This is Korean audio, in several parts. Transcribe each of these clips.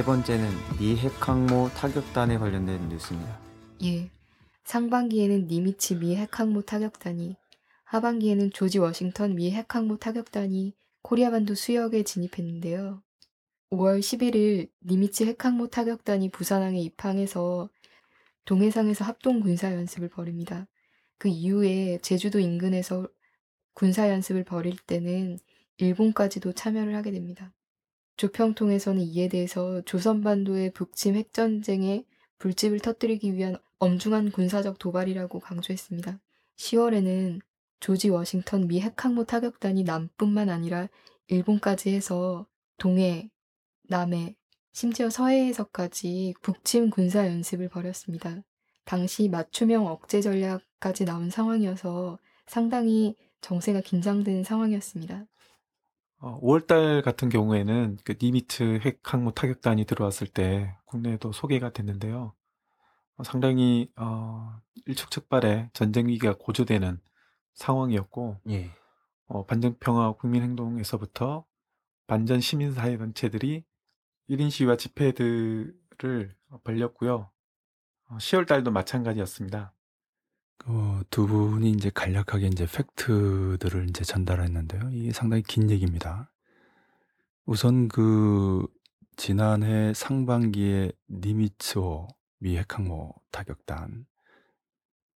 세 번째는 미 핵 항모 타격단에 관련된 뉴스입니다. 예. 상반기에는 니미츠 미 핵항모 타격단이, 하반기에는 조지 워싱턴 미 핵항모 타격단이 코리아 반도 수역에 진입했는데요. 5월 11일 니미츠 핵항모 타격단이 부산항에 입항해서 동해상에서 합동 군사 연습을 벌입니다. 그 이후에 제주도 인근에서 군사 연습을 벌일 때는 일본까지도 참여를 하게 됩니다. 조평통에서는 이에 대해서 조선반도의 북침 핵전쟁에 불집을 터뜨리기 위한 엄중한 군사적 도발이라고 강조했습니다. 10월에는 조지 워싱턴 미 핵항모 타격단이 남뿐만 아니라 일본까지 해서 동해, 남해, 심지어 서해에서까지 북침 군사 연습을 벌였습니다. 당시 맞춤형 억제 전략까지 나온 상황이어서 상당히 정세가 긴장되는 상황이었습니다. 어, 5월 달 같은 경우에는 그 니미트 핵 항모 타격단이 들어왔을 때 국내에도 소개가 됐는데요. 어, 상당히 어, 일촉즉발의 전쟁 위기가 고조되는 상황이었고 예. 어, 반정평화 국민행동에서부터 반전 시민사회 단체들이 1인 시위와 집회들을 벌렸고요. 어, 10월 달도 마찬가지였습니다. 어, 두 분이 이제 간략하게 이제 팩트들을 이제 전달했는데요. 이게 상당히 긴 얘기입니다. 우선 그 지난해 상반기에 니미츠호 미 핵항모 타격단,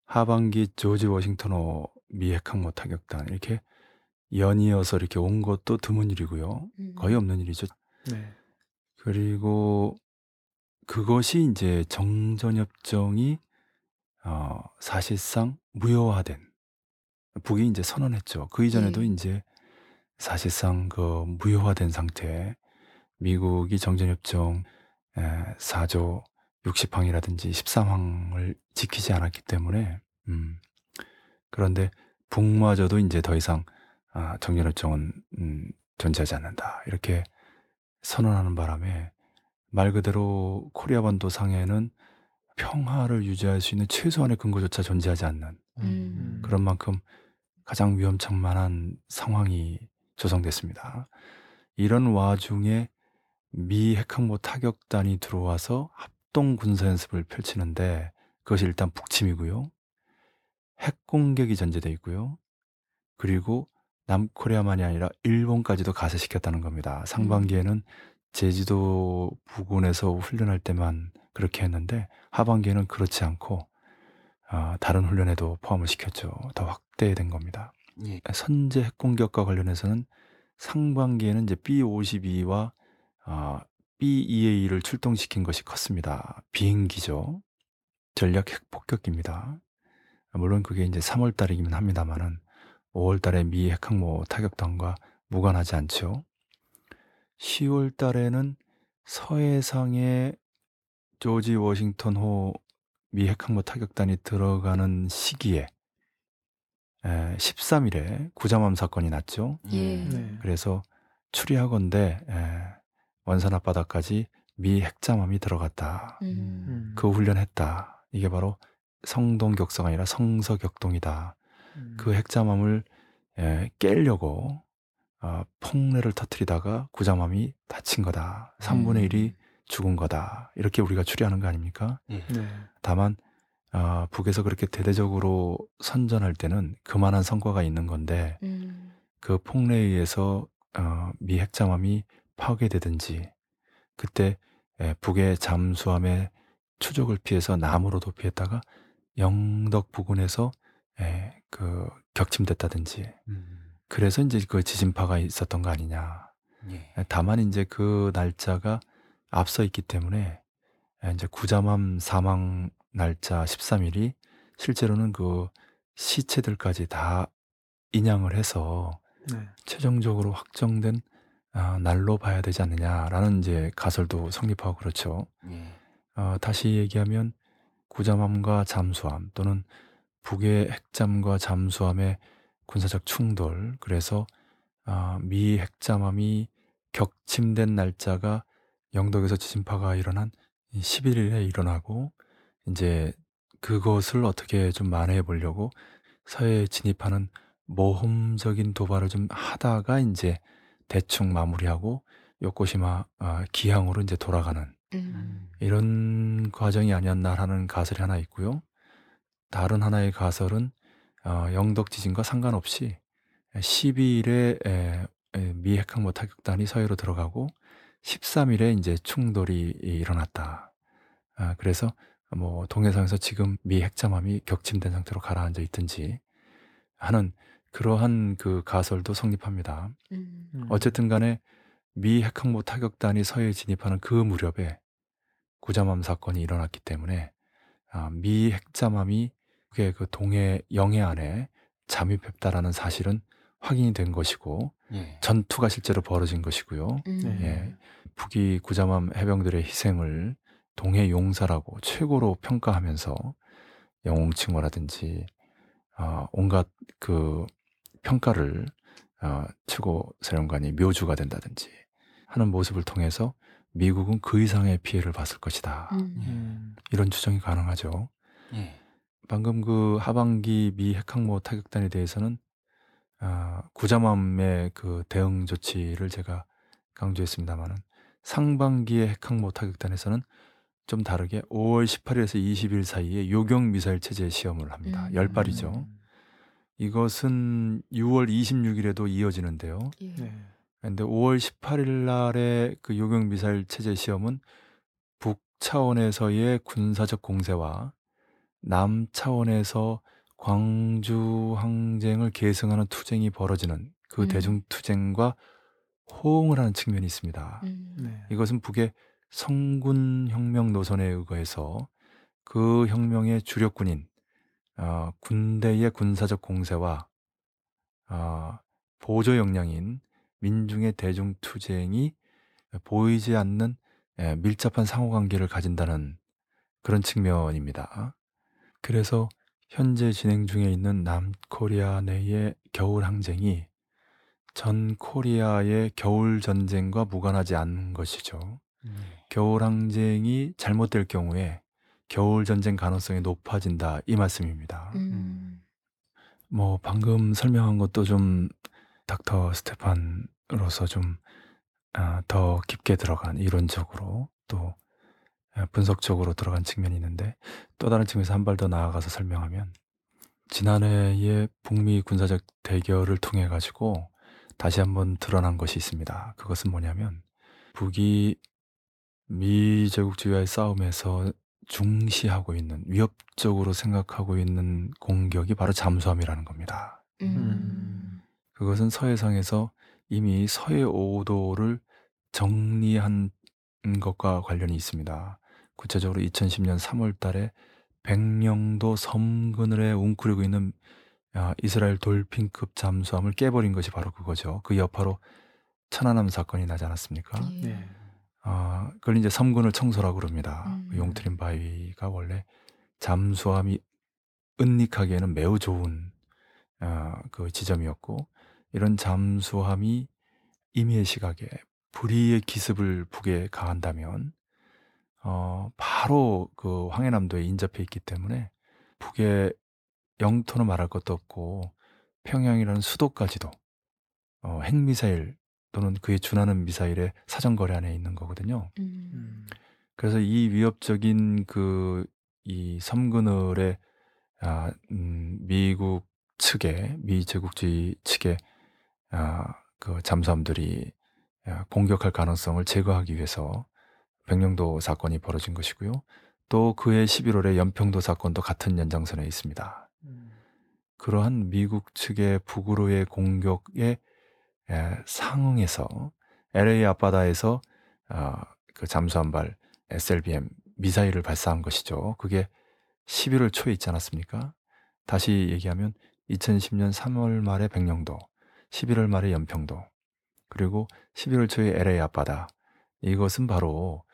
하반기 조지 워싱턴호 미 핵항모 타격단 이렇게 연이어서 이렇게 온 것도 드문 일이고요. 거의 없는 일이죠. 네. 그리고 그것이 이제 정전협정이 어, 사실상 무효화된 북이 이제 선언했죠. 그 이전에도 예. 이제 사실상 그 무효화된 상태 미국이 정전협정 에, 4조 60항이라든지 13항을 지키지 않았기 때문에 음, 그런데 북마저도 이제 더 이상 아, 정전협정은 음, 존재하지 않는다 이렇게 선언하는 바람에 말 그대로 코리아 반도 상에는 평화를 유지할 수 있는 최소한의 근거조차 존재하지 않는 음. 그런 만큼 가장 위험천만한 상황이 조성됐습니다. 이런 와중에 미 핵항모 타격단이 들어와서 합동 군사 연습을 펼치는데 그것이 일단 북침이고요. 핵 공격이 전제돼 있고요. 그리고 남코리아만이 아니라 일본까지도 가세시켰다는 겁니다. 상반기에는 제주도 부근에서 훈련할 때만 그렇게 했는데 하반기에는 그렇지 않고 어, 다른 훈련에도 포함을 시켰죠. 더 확대된 겁니다. 예. 선제 핵 공격과 관련해서는 상반기에는 이제 B-52와 어, B-2A를 출동시킨 것이 컸습니다. 비행기죠. 전략 핵 폭격기입니다. 물론 그게 이제 3월 달이긴 합니다만은 5월 달에 미 핵항모 타격단과 무관하지 않죠. 10월 달에는 서해상에 조지 워싱턴호 미 핵항모 타격단이 들어가는 시기에 13일에 구자맘 사건이 났죠. 예. 네. 그래서 추리하건대 에, 원산 앞바다까지 미 핵잠함이 들어갔다. 음. 음. 그 훈련했다. 이게 바로 성동격서가 아니라 성서격동이다. 음. 그 핵잠함을 에, 깨려고 어, 폭내를 터트리다가 구자맘이 다친 거다. 3분의 1이 죽은 거다. 이렇게 우리가 추리하는 거 아닙니까? 예. 네. 다만 어, 북에서 그렇게 대대적으로 선전할 때는 그만한 성과가 있는 건데 음. 그 폭내에 의해서 어, 미 핵잠함이 파괴되든지 그때 에, 북의 잠수함의 추적을 피해서 남으로 도피했다가 영덕 부근에서 에, 그 격침됐다든지 음. 그래서 이제 그 지진파가 있었던 거 아니냐. 예. 다만 이제 그 날짜가 앞서 있기 때문에 이제 구자맘 사망 날짜 13 일이 실제로는 그 시체들까지 다 인양을 해서 네. 최종적으로 확정된 아, 날로 봐야 되지 않느냐라는 이제 가설도 성립하고 그렇죠. 예. 어, 다시 얘기하면 구자맘과 잠수함 또는 북의 핵잠과 잠수함의 군사적 충돌 그래서 아, 미 핵잠함이 격침된 날짜가 영덕에서 지진파가 일어난 11일에 일어나고 이제 그것을 어떻게 좀 만회해 보려고 서해에 진입하는 모험적인 도발을 좀 하다가 이제 대충 마무리하고 요코시마 아, 기항으로 이제 돌아가는 음. 이런 과정이 아니었나 하는 가설이 하나 있고요. 다른 하나의 가설은 어, 영덕 지진과 상관없이 12일에 에, 에, 미 핵항모 타격단이 서해로 들어가고 13일에 이제 충돌이 일어났다. 아, 그래서 뭐 동해상에서 지금 미 핵잠함이 격침된 상태로 가라앉아 있든지 하는 그러한 그 가설도 성립합니다. 음. 음. 어쨌든 간에 미 핵항모 타격단이 서해에 진입하는 그 무렵에 구잠함 사건이 일어났기 때문에 아, 미 핵잠함이 그게 그 동해 영해 안에 잠입했다라는 사실은 확인이 된 것이고 예. 전투가 실제로 벌어진 것이고요. 음. 네. 예, 북이 구잠함 해병들의 희생을 동해 용사라고 최고로 평가하면서 영웅 칭호라든지 어, 온갖 그 평가를 어, 최고 사령관이 묘주가 된다든지 하는 모습을 통해서 미국은 그 이상의 피해를 봤을 것이다. 음. 음. 이런 추정이 가능하죠. 예. 방금 그 하반기 미 핵항모 타격단에 대해서는 아, 구잠함의 그 대응 조치를 제가 강조했습니다만은 상반기의 핵항모 타격단에서는 좀 다르게 5월 18일에서 20일 사이에 요격 미사일 체제 시험을 합니다. 음. 열 발이죠. 이것은 6월 26일에도 이어지는데요. 예. 네. 근데 5월 18일 날의 그 요격 미사일 체제 시험은 북 차원에서의 군사적 공세와 남 차원에서 광주 항쟁을 계승하는 투쟁이 벌어지는 그 음. 대중 투쟁과 호응을 하는 측면이 있습니다. 음. 네. 이것은 북의 성군 혁명 노선에 의거해서 그 혁명의 주력군인 어, 군대의 군사적 공세와 어, 보조 역량인 민중의 대중 투쟁이 보이지 않는 예, 밀접한 상호관계를 가진다는 그런 측면입니다. 그래서 현재 진행 중에 있는 남코리아 내의 겨울 항쟁이 전 코리아의 겨울 전쟁과 무관하지 않는 것이죠. 네. 겨울 항쟁이 잘못될 경우에 겨울 전쟁 가능성이 높아진다 이 말씀입니다. 음. 뭐 방금 설명한 것도 좀 닥터 스테판으로서 좀 아, 더 깊게 들어간 이론적으로 또 아, 분석적으로 들어간 측면이 있는데 또 다른 측면에서 한 발 더 나아가서 설명하면 지난해의 북미 군사적 대결을 통해 가지고 다시 한번 드러난 것이 있습니다. 그것은 뭐냐면 북이 미 제국주의와의 싸움에서 중시하고 있는 위협적으로 생각하고 있는 공격이 바로 잠수함이라는 겁니다. 음. 그것은 서해상에서 이미 서해 오도를 정리한 것과 관련이 있습니다. 구체적으로 2010년 3월 달에 백령도 섬그늘에 웅크리고 있는 아, 이스라엘 돌핀급 잠수함을 깨버린 것이 바로 그거죠. 그 여파로 천안함 사건이 나지 않았습니까? 예. 네. 아, 그걸 이제 섬근을 청소라고 그럽니다. 음. 그 용트림 바위가 원래 잠수함이 은닉하기에는 매우 좋은 아, 그 지점이었고 이런 잠수함이 임의의 시각에 불의의 기습을 북에 가한다면 어, 바로 그 황해남도에 인접해 있기 때문에 북의 영토는 말할 것도 없고 평양이라는 수도까지도 어, 핵미사일 또는 그에 준하는 미사일의 사정거리 안에 있는 거거든요. 음. 음. 그래서 이 위협적인 그 이 섬그늘에 아, 음, 미국 측에 미 제국주의 측에 아, 그 잠수함들이 아, 공격할 가능성을 제거하기 위해서 백령도 사건이 벌어진 것이고요. 또 그해 11월에 연평도 사건도 같은 연장선에 있습니다. 음. 그러한 미국 측의 북으로의 공격에 에, 상응해서 LA 앞바다에서 아, 그 잠수함 발 SLBM 미사일을 발사한 것이죠. 그게 11월 초에 있지 않았습니까? 다시 얘기하면 2010년 3월 말에 백령도, 11월 말에 연평도, 그리고 11월 초에 LA 앞바다. 이것은 바로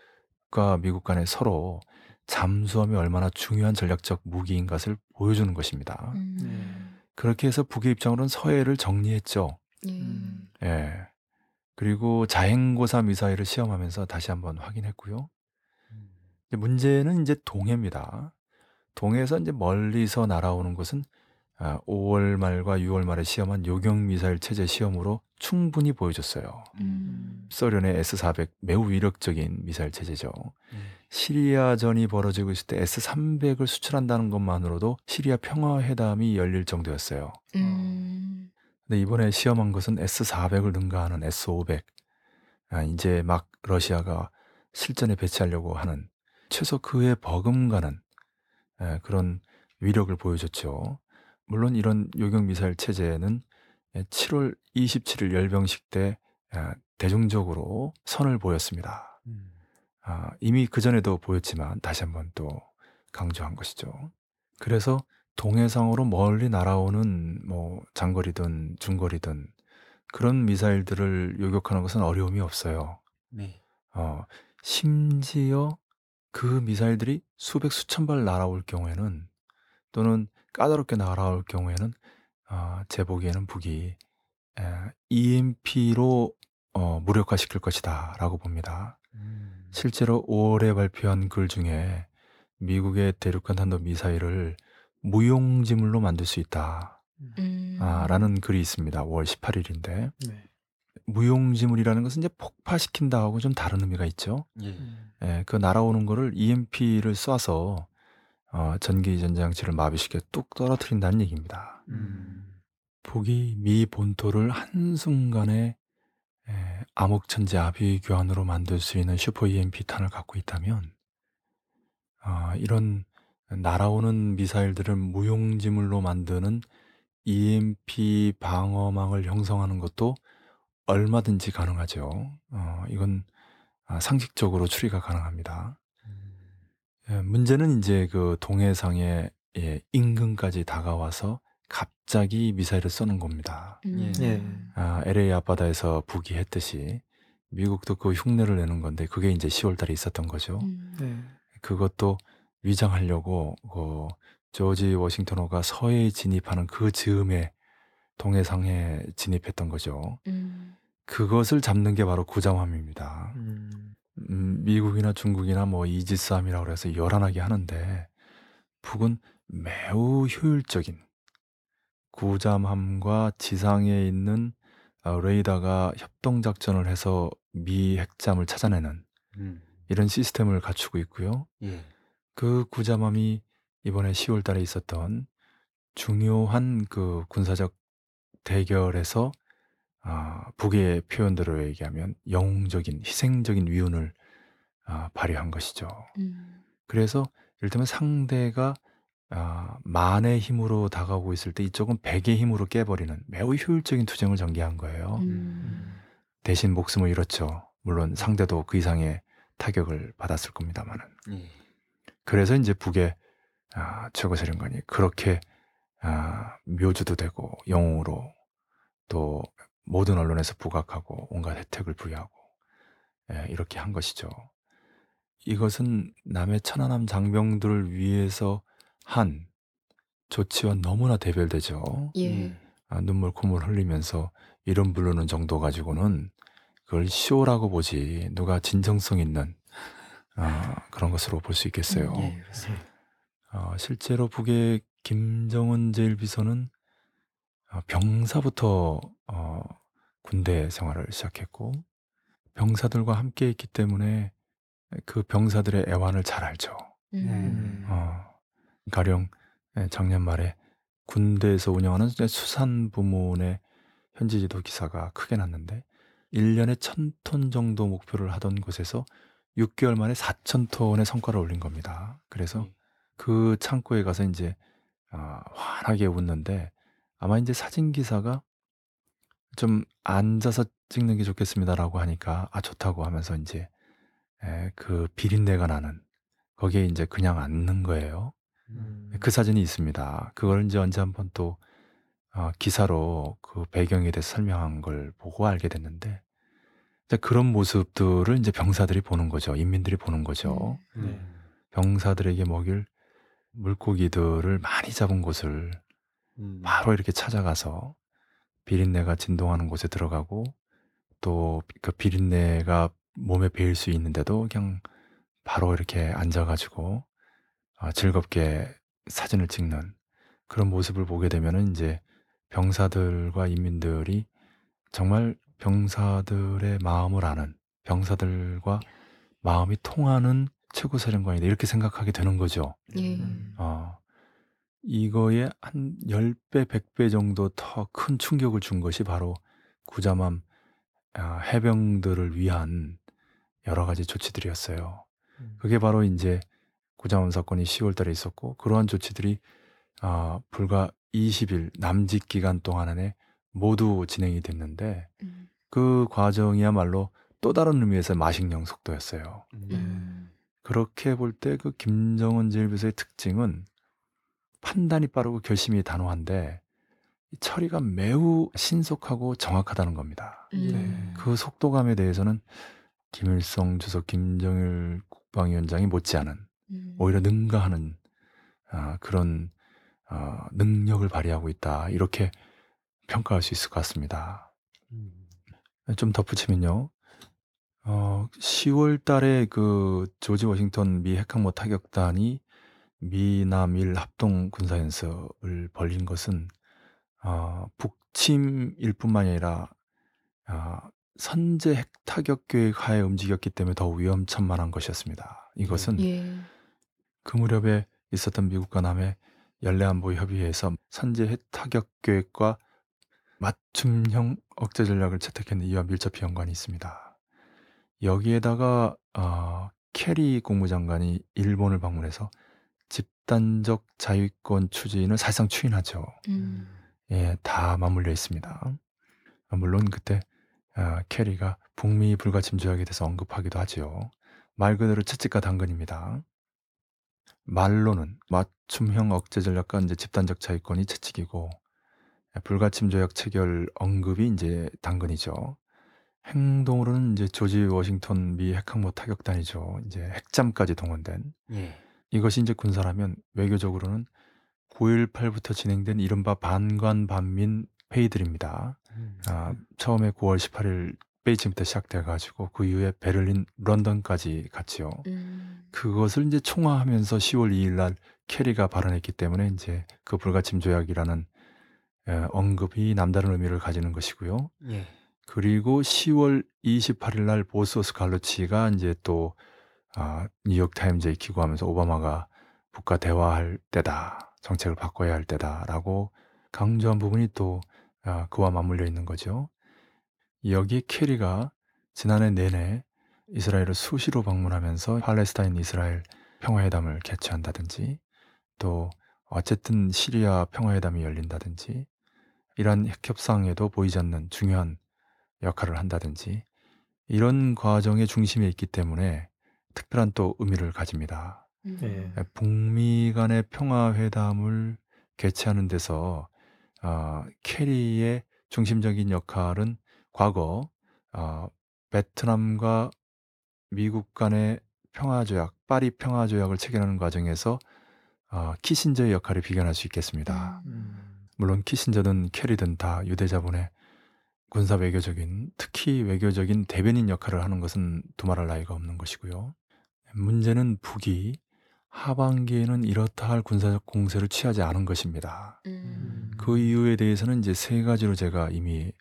북과 미국 간에 서로 잠수함이 얼마나 중요한 전략적 무기인 것을 보여주는 것입니다. 음. 그렇게 해서 북의 입장으로는 서해를 정리했죠. 예. 음. 예. 그리고 자행고사 미사일을 시험하면서 다시 한번 확인했고요. 이제 문제는 이제 동해입니다. 동해에서 이제 멀리서 날아오는 것은 아, 5월 말과 6월 말에 시험한 요격 미사일 체제 시험으로 충분히 보여줬어요. 음. 소련의 S400 매우 위력적인 미사일 체제죠. 시리아전이 벌어지고 있을 때 S300을 수출한다는 것만으로도 시리아 평화회담이 열릴 정도였어요. 음. 근데 이번에 시험한 것은 S400을 능가하는 S500. 아, 이제 막 러시아가 실전에 배치하려고 하는 최소 그에 버금가는 예, 그런 위력을 보여줬죠. 물론 이런 요격 미사일 체제는 7월 27일 열병식 때 아, 대중적으로 선을 보였습니다. 음. 아, 이미 그 전에도 보였지만 다시 한번 또 강조한 것이죠. 그래서 동해상으로 멀리 날아오는 뭐 장거리든 중거리든 그런 미사일들을 요격하는 것은 어려움이 없어요. 네. 어, 심지어 그 미사일들이 수백 수천 발 날아올 경우에는 또는 까다롭게 날아올 경우에는 어, 제 보기에는 북이 EMP로 어, 무력화시킬 것이다라고 봅니다. 음. 실제로 5월에 발표한 글 중에 미국의 대륙간 탄도 미사일을 무용지물로 만들 수 있다. 음. 아, 라는 글이 있습니다. 5월 18일인데. 네. 무용지물이라는 것은 이제 폭파시킨다 하고 좀 다른 의미가 있죠. 예. 음. 예, 그 날아오는 거를 EMP를 쏴서 어, 전기 전장치를 마비시켜 뚝 떨어뜨린다는 얘기입니다. 음. 북이 미 본토를 한순간에 에, 암흑천지 아비규환으로 만들 수 있는 슈퍼 EMP 탄을 갖고 있다면 어, 이런 날아오는 미사일들을 무용지물로 만드는 EMP 방어망을 형성하는 것도 얼마든지 가능하죠. 어, 이건 아, 상식적으로 추리가 가능합니다. 예, 문제는 이제 그 동해상의 예, 인근까지 다가와서 갑자기 미사일을 쏘는 겁니다. 음. 예. 아, LA 앞바다에서 북이 했듯이 미국도 그 흉내를 내는 건데 그게 이제 10월 달에 있었던 거죠. 음. 네. 그것도 위장하려고 그 조지 워싱턴호가 서해에 진입하는 그 즈음에 동해상에 진입했던 거죠. 음. 그것을 잡는 게 바로 구잠함입니다. 음. 음, 미국이나 중국이나 뭐 이지스함이라고 해서 열한하게 하는데 북은 매우 효율적인 구잠함과 지상에 있는 어, 레이더가 협동 작전을 해서 미 핵잠을 찾아내는 음. 이런 시스템을 갖추고 있고요. 예. 그 구잠함이 이번에 10월 달에 있었던 중요한 그 군사적 대결에서 아, 북의 표현대로 얘기하면 영웅적인 희생적인 위운을 아, 발휘한 것이죠. 음. 그래서 이를테면 상대가 아, 만의 힘으로 다가오고 있을 때 이쪽은 백의 힘으로 깨버리는 매우 효율적인 투쟁을 전개한 거예요. 음. 대신 목숨을 잃었죠. 물론 상대도 그 이상의 타격을 받았을 겁니다만은. 예. 그래서 이제 북의 아, 최고사령관이 그렇게 아, 묘주도 되고 영웅으로 또 모든 언론에서 부각하고 온갖 혜택을 부여하고 예, 이렇게 한 것이죠. 이것은 남의 천안함 장병들을 위해서 한 조치와 너무나 대별되죠. 예. 음. 아, 눈물 콧물 흘리면서 이름 부르는 정도 가지고는 그걸 쇼라고 보지 누가 진정성 있는 아, 그런 것으로 볼 수 있겠어요. 음, 예. 그렇습니다. 어, 실제로 북의 김정은 제1비서는 어, 병사부터 어, 군대 생활을 시작했고 병사들과 함께 있기 때문에 그 병사들의 애환을 잘 알죠. 음. 어, 가령 예, 작년 말에 군대에서 운영하는 이제 수산 부문의 현지 지도 기사가 크게 났는데 1년에 1000톤 정도 목표를 하던 곳에서 6개월 만에 4000톤의 성과를 올린 겁니다. 그래서 음. 그 창고에 가서 이제 아, 환하게 웃는데 아마 이제 사진 기사가 좀 앉아서 찍는 게 좋겠습니다라고 하니까 아 좋다고 하면서 이제 에, 그 비린내가 나는 거기에 이제 그냥 앉는 거예요. 음. 그 사진이 있습니다. 그걸 이제 언제 한번 또 어, 기사로 그 배경에 대해서 설명한 걸 보고 알게 됐는데 이제 그런 모습들을 이제 병사들이 보는 거죠. 인민들이 보는 거죠. 네. 병사들에게 먹일 물고기들을 많이 잡은 곳을 음. 바로 이렇게 찾아가서 비린내가 진동하는 곳에 들어가고 또 그 비린내가 몸에 배일 수 있는데도 그냥 바로 이렇게 앉아가지고 어, 즐겁게 사진을 찍는 그런 모습을 보게 되면은 이제 병사들과 인민들이 정말 병사들의 마음을 아는 병사들과 마음이 통하는 최고 사령관이다 이렇게 생각하게 되는 거죠. 예. 음. 어, 이거에 한 10배, 100배 정도 더 큰 충격을 준 것이 바로 구자맘 아, 해병들을 위한 여러 가지 조치들이었어요. 음. 그게 바로 이제 구자맘 사건이 10월 달에 있었고 그러한 조치들이 아, 불과 20일 남짓 기간 동안 안에 모두 진행이 됐는데 음. 그 과정이야말로 또 다른 의미에서 마식령 속도였어요. 음. 그렇게 볼 때 그 김정은 제1부서의 특징은 판단이 빠르고 결심이 단호한데 이 처리가 매우 신속하고 정확하다는 겁니다. 음. 네. 그 속도감에 대해서는 김일성 주석, 김정일 국방위원장이 못지않은 음. 오히려 능가하는 아, 그런 어, 능력을 발휘하고 있다 이렇게 평가할 수 있을 것 같습니다. 음. 좀 덧붙이면요. 어, 10월 달에 그 조지 워싱턴 미 핵항모 타격단이 미남일 합동 군사 연습을 벌린 것은 어, 북침일 뿐만 이 아니라 어, 선제 핵 타격 계획 하에 움직였기 때문에 더 위험천만한 것이었습니다. 이것은 예. 그 무렵에 있었던 미국과 남의 연례안보 협의회에서 선제 핵 타격 계획과 맞춤형 억제 전략을 채택했는데 이와 밀접히 연관이 있습니다. 여기에다가 어, 케리 국무장관이 일본을 방문해서 집단적 자위권 추진을 사실상 추인하죠. 음. 예, 다 맞물려 있습니다. 아, 물론 그때 아, 캐리가 북미 불가침 조약에 대해서 언급하기도 하지요. 말 그대로 채찍과 당근입니다. 말로는 맞춤형 억제 전략과 이제 집단적 자위권이 채찍이고 예, 불가침 조약 체결 언급이 이제 당근이죠. 행동으로는 이제 조지 워싱턴 미 핵항모 타격단이죠. 이제 핵잠까지 동원된 예. 이것이 이제 군사라면 외교적으로는 9.18부터 진행된 이른바 반관 반민 회의들입니다. 음. 아, 처음에 9월 18일 베이징부터 시작돼 가지고 그 이후에 베를린, 런던까지 갔지요. 음. 그것을 이제 총화하면서 10월 2일 날 캐리가 발언했기 때문에 이제 그 불가침 조약이라는 에, 언급이 남다른 의미를 가지는 것이고요. 예. 그리고 10월 28일 날 보스오스 갈로치가 이제 또 아, 뉴욕 타임즈에 기고하면서 오바마가 북과 대화할 때다. 정책을 바꿔야 할 때다라고 강조한 부분이 또 아, 그와 맞물려 있는 거죠. 여기 캐리가 지난해 내내 이스라엘을 수시로 방문하면서 팔레스타인 이스라엘 평화회담을 개최한다든지 또 어쨌든 시리아 평화회담이 열린다든지 이러한 핵협상에도 보이지 않는 중요한 역할을 한다든지 이런 과정의 중심에 있기 때문에 특별한 또 의미를 가집니다. 음. 예. 북미 간의 평화회담을 개최하는 데서 어, 캐리의 중심적인 역할은 과거 어, 베트남과 미국 간의 평화조약, 파리 평화조약을 체결하는 과정에서 어, 키신저의 역할을 비견할 수 있겠습니다. 음. 물론 키신저든 캐리든 다 유대자본의 군사 외교적인 특히 외교적인 대변인 역할을 하는 것은 두말할 나위가 없는 것이고요. 문제는 북이 하반기에는 이렇다 할 군사적 공세를 취하지 않은 것입니다. 음. 그 이유에 대해서는 이제 세 가지로 제가 이미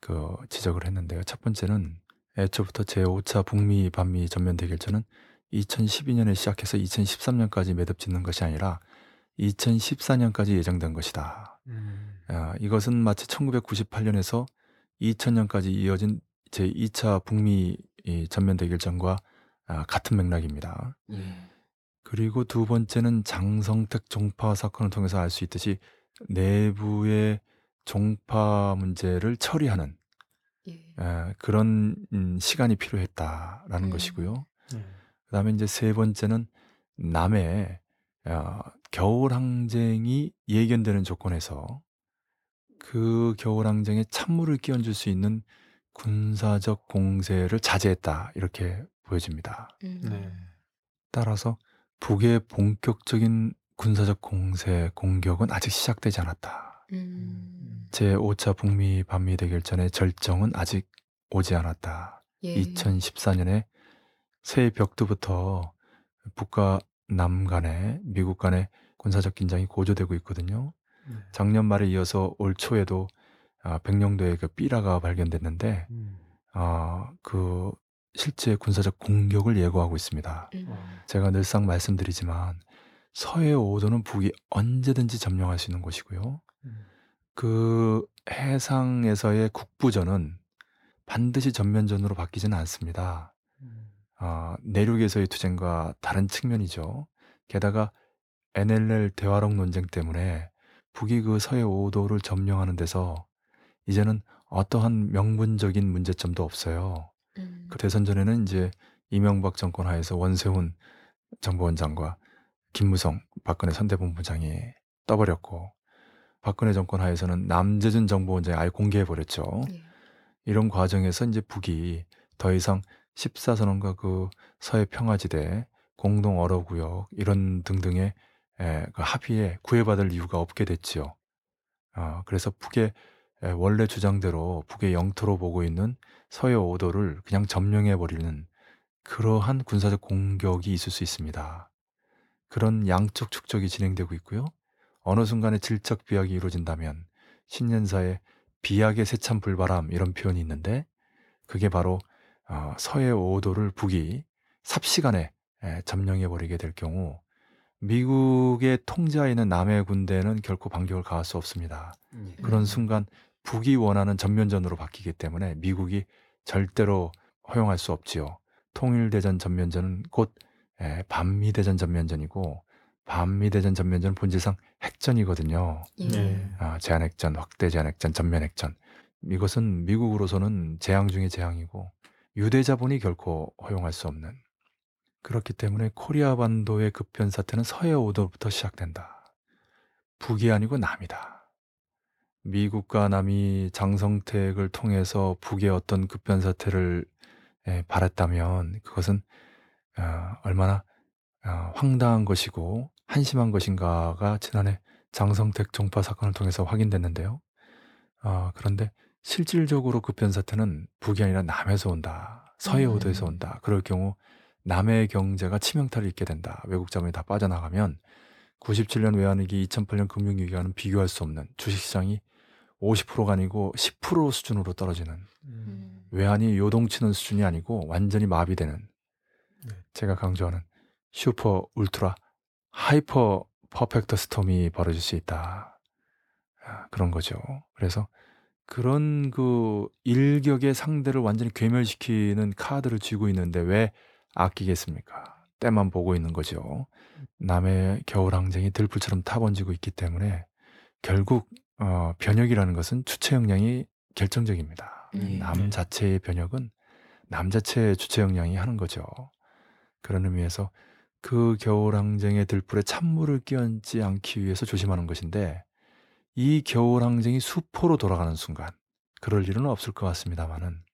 그 지적을 했는데요. 첫 번째는 애초부터 제5차 북미 반미 전면 대결전은 2012년에 시작해서 2013년까지 매듭 짓는 것이 아니라 2014년까지 예정된 것이다. 음. 아, 이것은 마치 1998년에서 2000년까지 이어진 제2차 북미 이 전면 대결전과 아, 같은 맥락입니다. 예. 그리고 두 번째는 장성택 종파 사건을 통해서 알 수 있듯이 내부의 종파 문제를 처리하는 예. 에, 그런 음, 시간이 필요했다라는 음. 것이고요. 예. 그다음에 이제 세 번째는 남해 어, 겨울 항쟁이 예견되는 조건에서 그 겨울 항쟁에 찬물을 끼얹을 수 있는 군사적 공세를 자제했다 이렇게 보여집니다. 음. 네. 따라서 북의 본격적인 군사적 공세 공격은 아직 시작되지 않았다. 음. 제5차 북미 반미 대결전의 절정은 아직 오지 않았다. 예. 2014년에 새 벽두부터 북과 남 간에 미국 간에 군사적 긴장이 고조되고 있거든요. 네. 작년 말에 이어서 올 초에도 아, 백령도에 그 삐라가 발견됐는데 음. 아, 그 실제 군사적 공격을 예고하고 있습니다. 음. 어. 제가 늘상 말씀드리지만 서해 오도는 북이 언제든지 점령할 수 있는 곳이고요. 음. 그 해상에서의 국부전은 반드시 전면전으로 바뀌지는 않습니다. 음. 아, 내륙에서의 투쟁과 다른 측면이죠. 게다가 NLL 대화록 논쟁 때문에 북이 그 서해 오도를 점령하는 데서 이제는 어떠한 명분적인 문제점도 없어요. 음. 그 대선 전에는 이제 이명박 정권 하에서 원세훈 정보원장과 김무성 박근혜 선대본부장이 떠버렸고 박근혜 정권 하에서는 남재준 정보 원장이 아예 공개해 버렸죠. 예. 이런 과정에서 이제 북이 더 이상 14선언과 그 서해 평화지대 공동 어로구역 이런 등등의 에, 그 합의에 구애받을 이유가 없게 됐지요. 어, 그래서 북의 에, 원래 주장대로 북의 영토로 보고 있는 서해 오도를 그냥 점령해 버리는 그러한 군사적 공격이 있을 수 있습니다. 그런 양적 축적이 진행되고 있고요. 어느 순간에 질적 비약이 이루어진다면 신년사에 비약의 세찬 불바람 이런 표현이 있는데 그게 바로 어, 서해 오도를 북이 삽시간에 에, 점령해 버리게 될 경우 미국의 통제하에 있는 남해 군대는 결코 반격을 가할 수 없습니다. 예. 그런 음. 순간 북이 원하는 전면전으로 바뀌기 때문에 미국이 절대로 허용할 수 없지요. 통일대전 전면전은 곧 에, 반미대전 전면전이고 반미대전 전면전은 본질상 핵전이거든요. 예. 네. 아, 제한핵전, 확대 제한핵전, 전면핵전. 이것은 미국으로서는 재앙 중의 재앙이고 유대 자본이 결코 허용할 수 없는 그렇기 때문에 코리아 반도의 급변 사태는 서해 오도부터 시작된다. 북이 아니고 남이다. 미국과 남이 장성택을 통해서 북의 어떤 급변 사태를 에, 바랐다면 그것은 어, 얼마나 어, 황당한 것이고 한심한 것인가가 지난해 장성택 종파 사건을 통해서 확인됐는데요. 어, 그런데 실질적으로 급변 사태는 북이 아니라 남에서 온다. 서해 음. 오도에서 온다. 그럴 경우 남의 경제가 치명타를 입게 된다. 외국 자본이 다 빠져나가면 97년 외환위기, 2008년 금융위기와는 비교할 수 없는 주식시장이 50%가 아니고 10% 수준으로 떨어지는 음. 음. 외환이 요동치는 수준이 아니고 완전히 마비되는 네. 제가 강조하는 슈퍼 울트라 hyper perfect storm이 벌어질 수 있다. 아, 그런 거죠. 그래서 그런 그 일격에 상대를 완전히 괴멸시키는 카드를 쥐고 있는데 왜 아끼겠습니까? 때만 보고 있는 거죠. 남의 겨울항쟁이 들불처럼 타번지고 있기 때문에 결국 어, 변혁이라는 것은 주체 역량이 결정적입니다. 음. 남 자체의 변혁은 남 자체의 주체 역량이 하는 거죠. 그런 의미에서 그 겨울항쟁의 들불에 찬물을 끼얹지 않기 위해서 조심하는 것인데 이 겨울항쟁이 수포로 돌아가는 순간 그럴 일은 없을 것 같습니다만은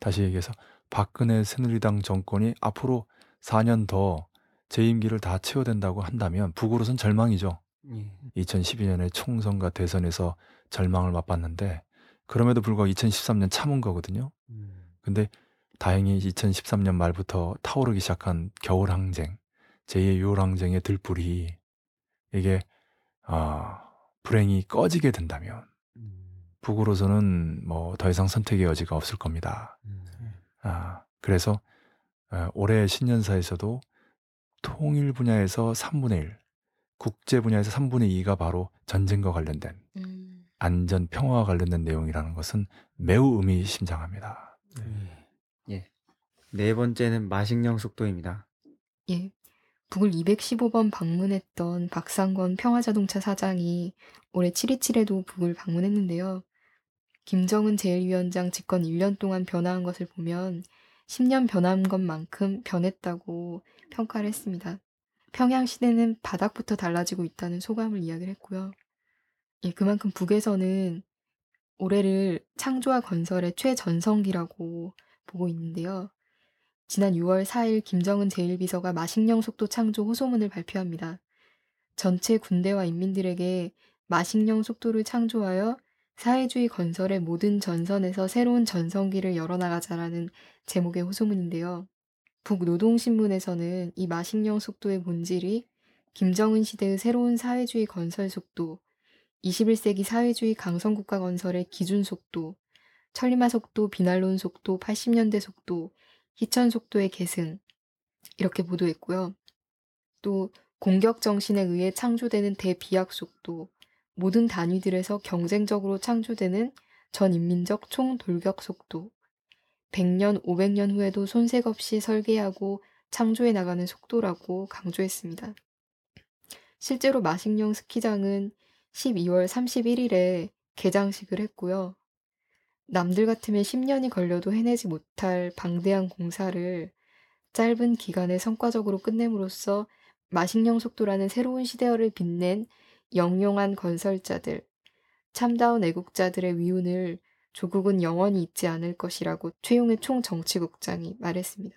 다시 얘기해서 박근혜 새누리당 정권이 앞으로 4년 더 재임기를 다 채워댄다고 한다면 북으로선 절망이죠. 예. 2012년에 총선과 대선에서 절망을 맛봤는데 그럼에도 불구하고 2013년 참은 거거든요. 음. 근데 다행히 2013년 말부터 타오르기 시작한 겨울 항쟁, 제2의 6월 항쟁의 들불이 이게 아, 불행이 꺼지게 된다면 음. 북으로서는 뭐 더 이상 선택의 여지가 없을 겁니다. 음. 아, 그래서 어, 올해 신년사에서도 통일 분야에서 3분의 1, 국제 분야에서 3분의 2가 바로 전쟁과 관련된 음. 안전 평화와 관련된 내용이라는 것은 매우 의미심장합니다. 예. 네 번째는 마식령 속도입니다. 예. 북을 215번 방문했던 박상권 평화자동차 사장이 올해 7.27에도 북을 방문했는데요. 김정은 제1위원장 집권 1년 동안 변화한 것을 보면 10년 변한 것만큼 변했다고 평가를 했습니다. 평양 시대는 바닥부터 달라지고 있다는 소감을 이야기를 했고요. 예, 그만큼 북에서는 올해를 창조와 건설의 최전성기라고 보고 있는데요. 지난 6월 4일 김정은 제1비서가 마식령 속도 창조 호소문을 발표합니다. 전체 군대와 인민들에게 마식령 속도를 창조하여 사회주의 건설의 모든 전선에서 새로운 전성기를 열어나가자라는 제목의 호소문인데요. 북노동신문에서는 이 마식령 속도의 본질이 김정은 시대의 새로운 사회주의 건설 속도, 21세기 사회주의 강성국가 건설의 기준 속도, 천리마 속도, 비난론 속도, 80년대 속도, 희천 속도의 계승 이렇게 보도했고요. 또 공격 정신에 의해 창조되는 대비약 속도, 모든 단위들에서 경쟁적으로 창조되는 전인민적 총돌격 속도, 100년, 500년 후에도 손색 없이 설계하고 창조해 나가는 속도라고 강조했습니다. 실제로 마식령 스키장은 12월 31일에 개장식을 했고요. 남들 같으면 10년이 걸려도 해내지 못할 방대한 공사를 짧은 기간에 성과적으로 끝냄으로써 마식령 속도라는 새로운 시대를 빛낸 영용한 건설자들, 참다운 애국자들의 위운을 조국은 영원히 잊지 않을 것이라고 최용의 총정치국장이 말했습니다.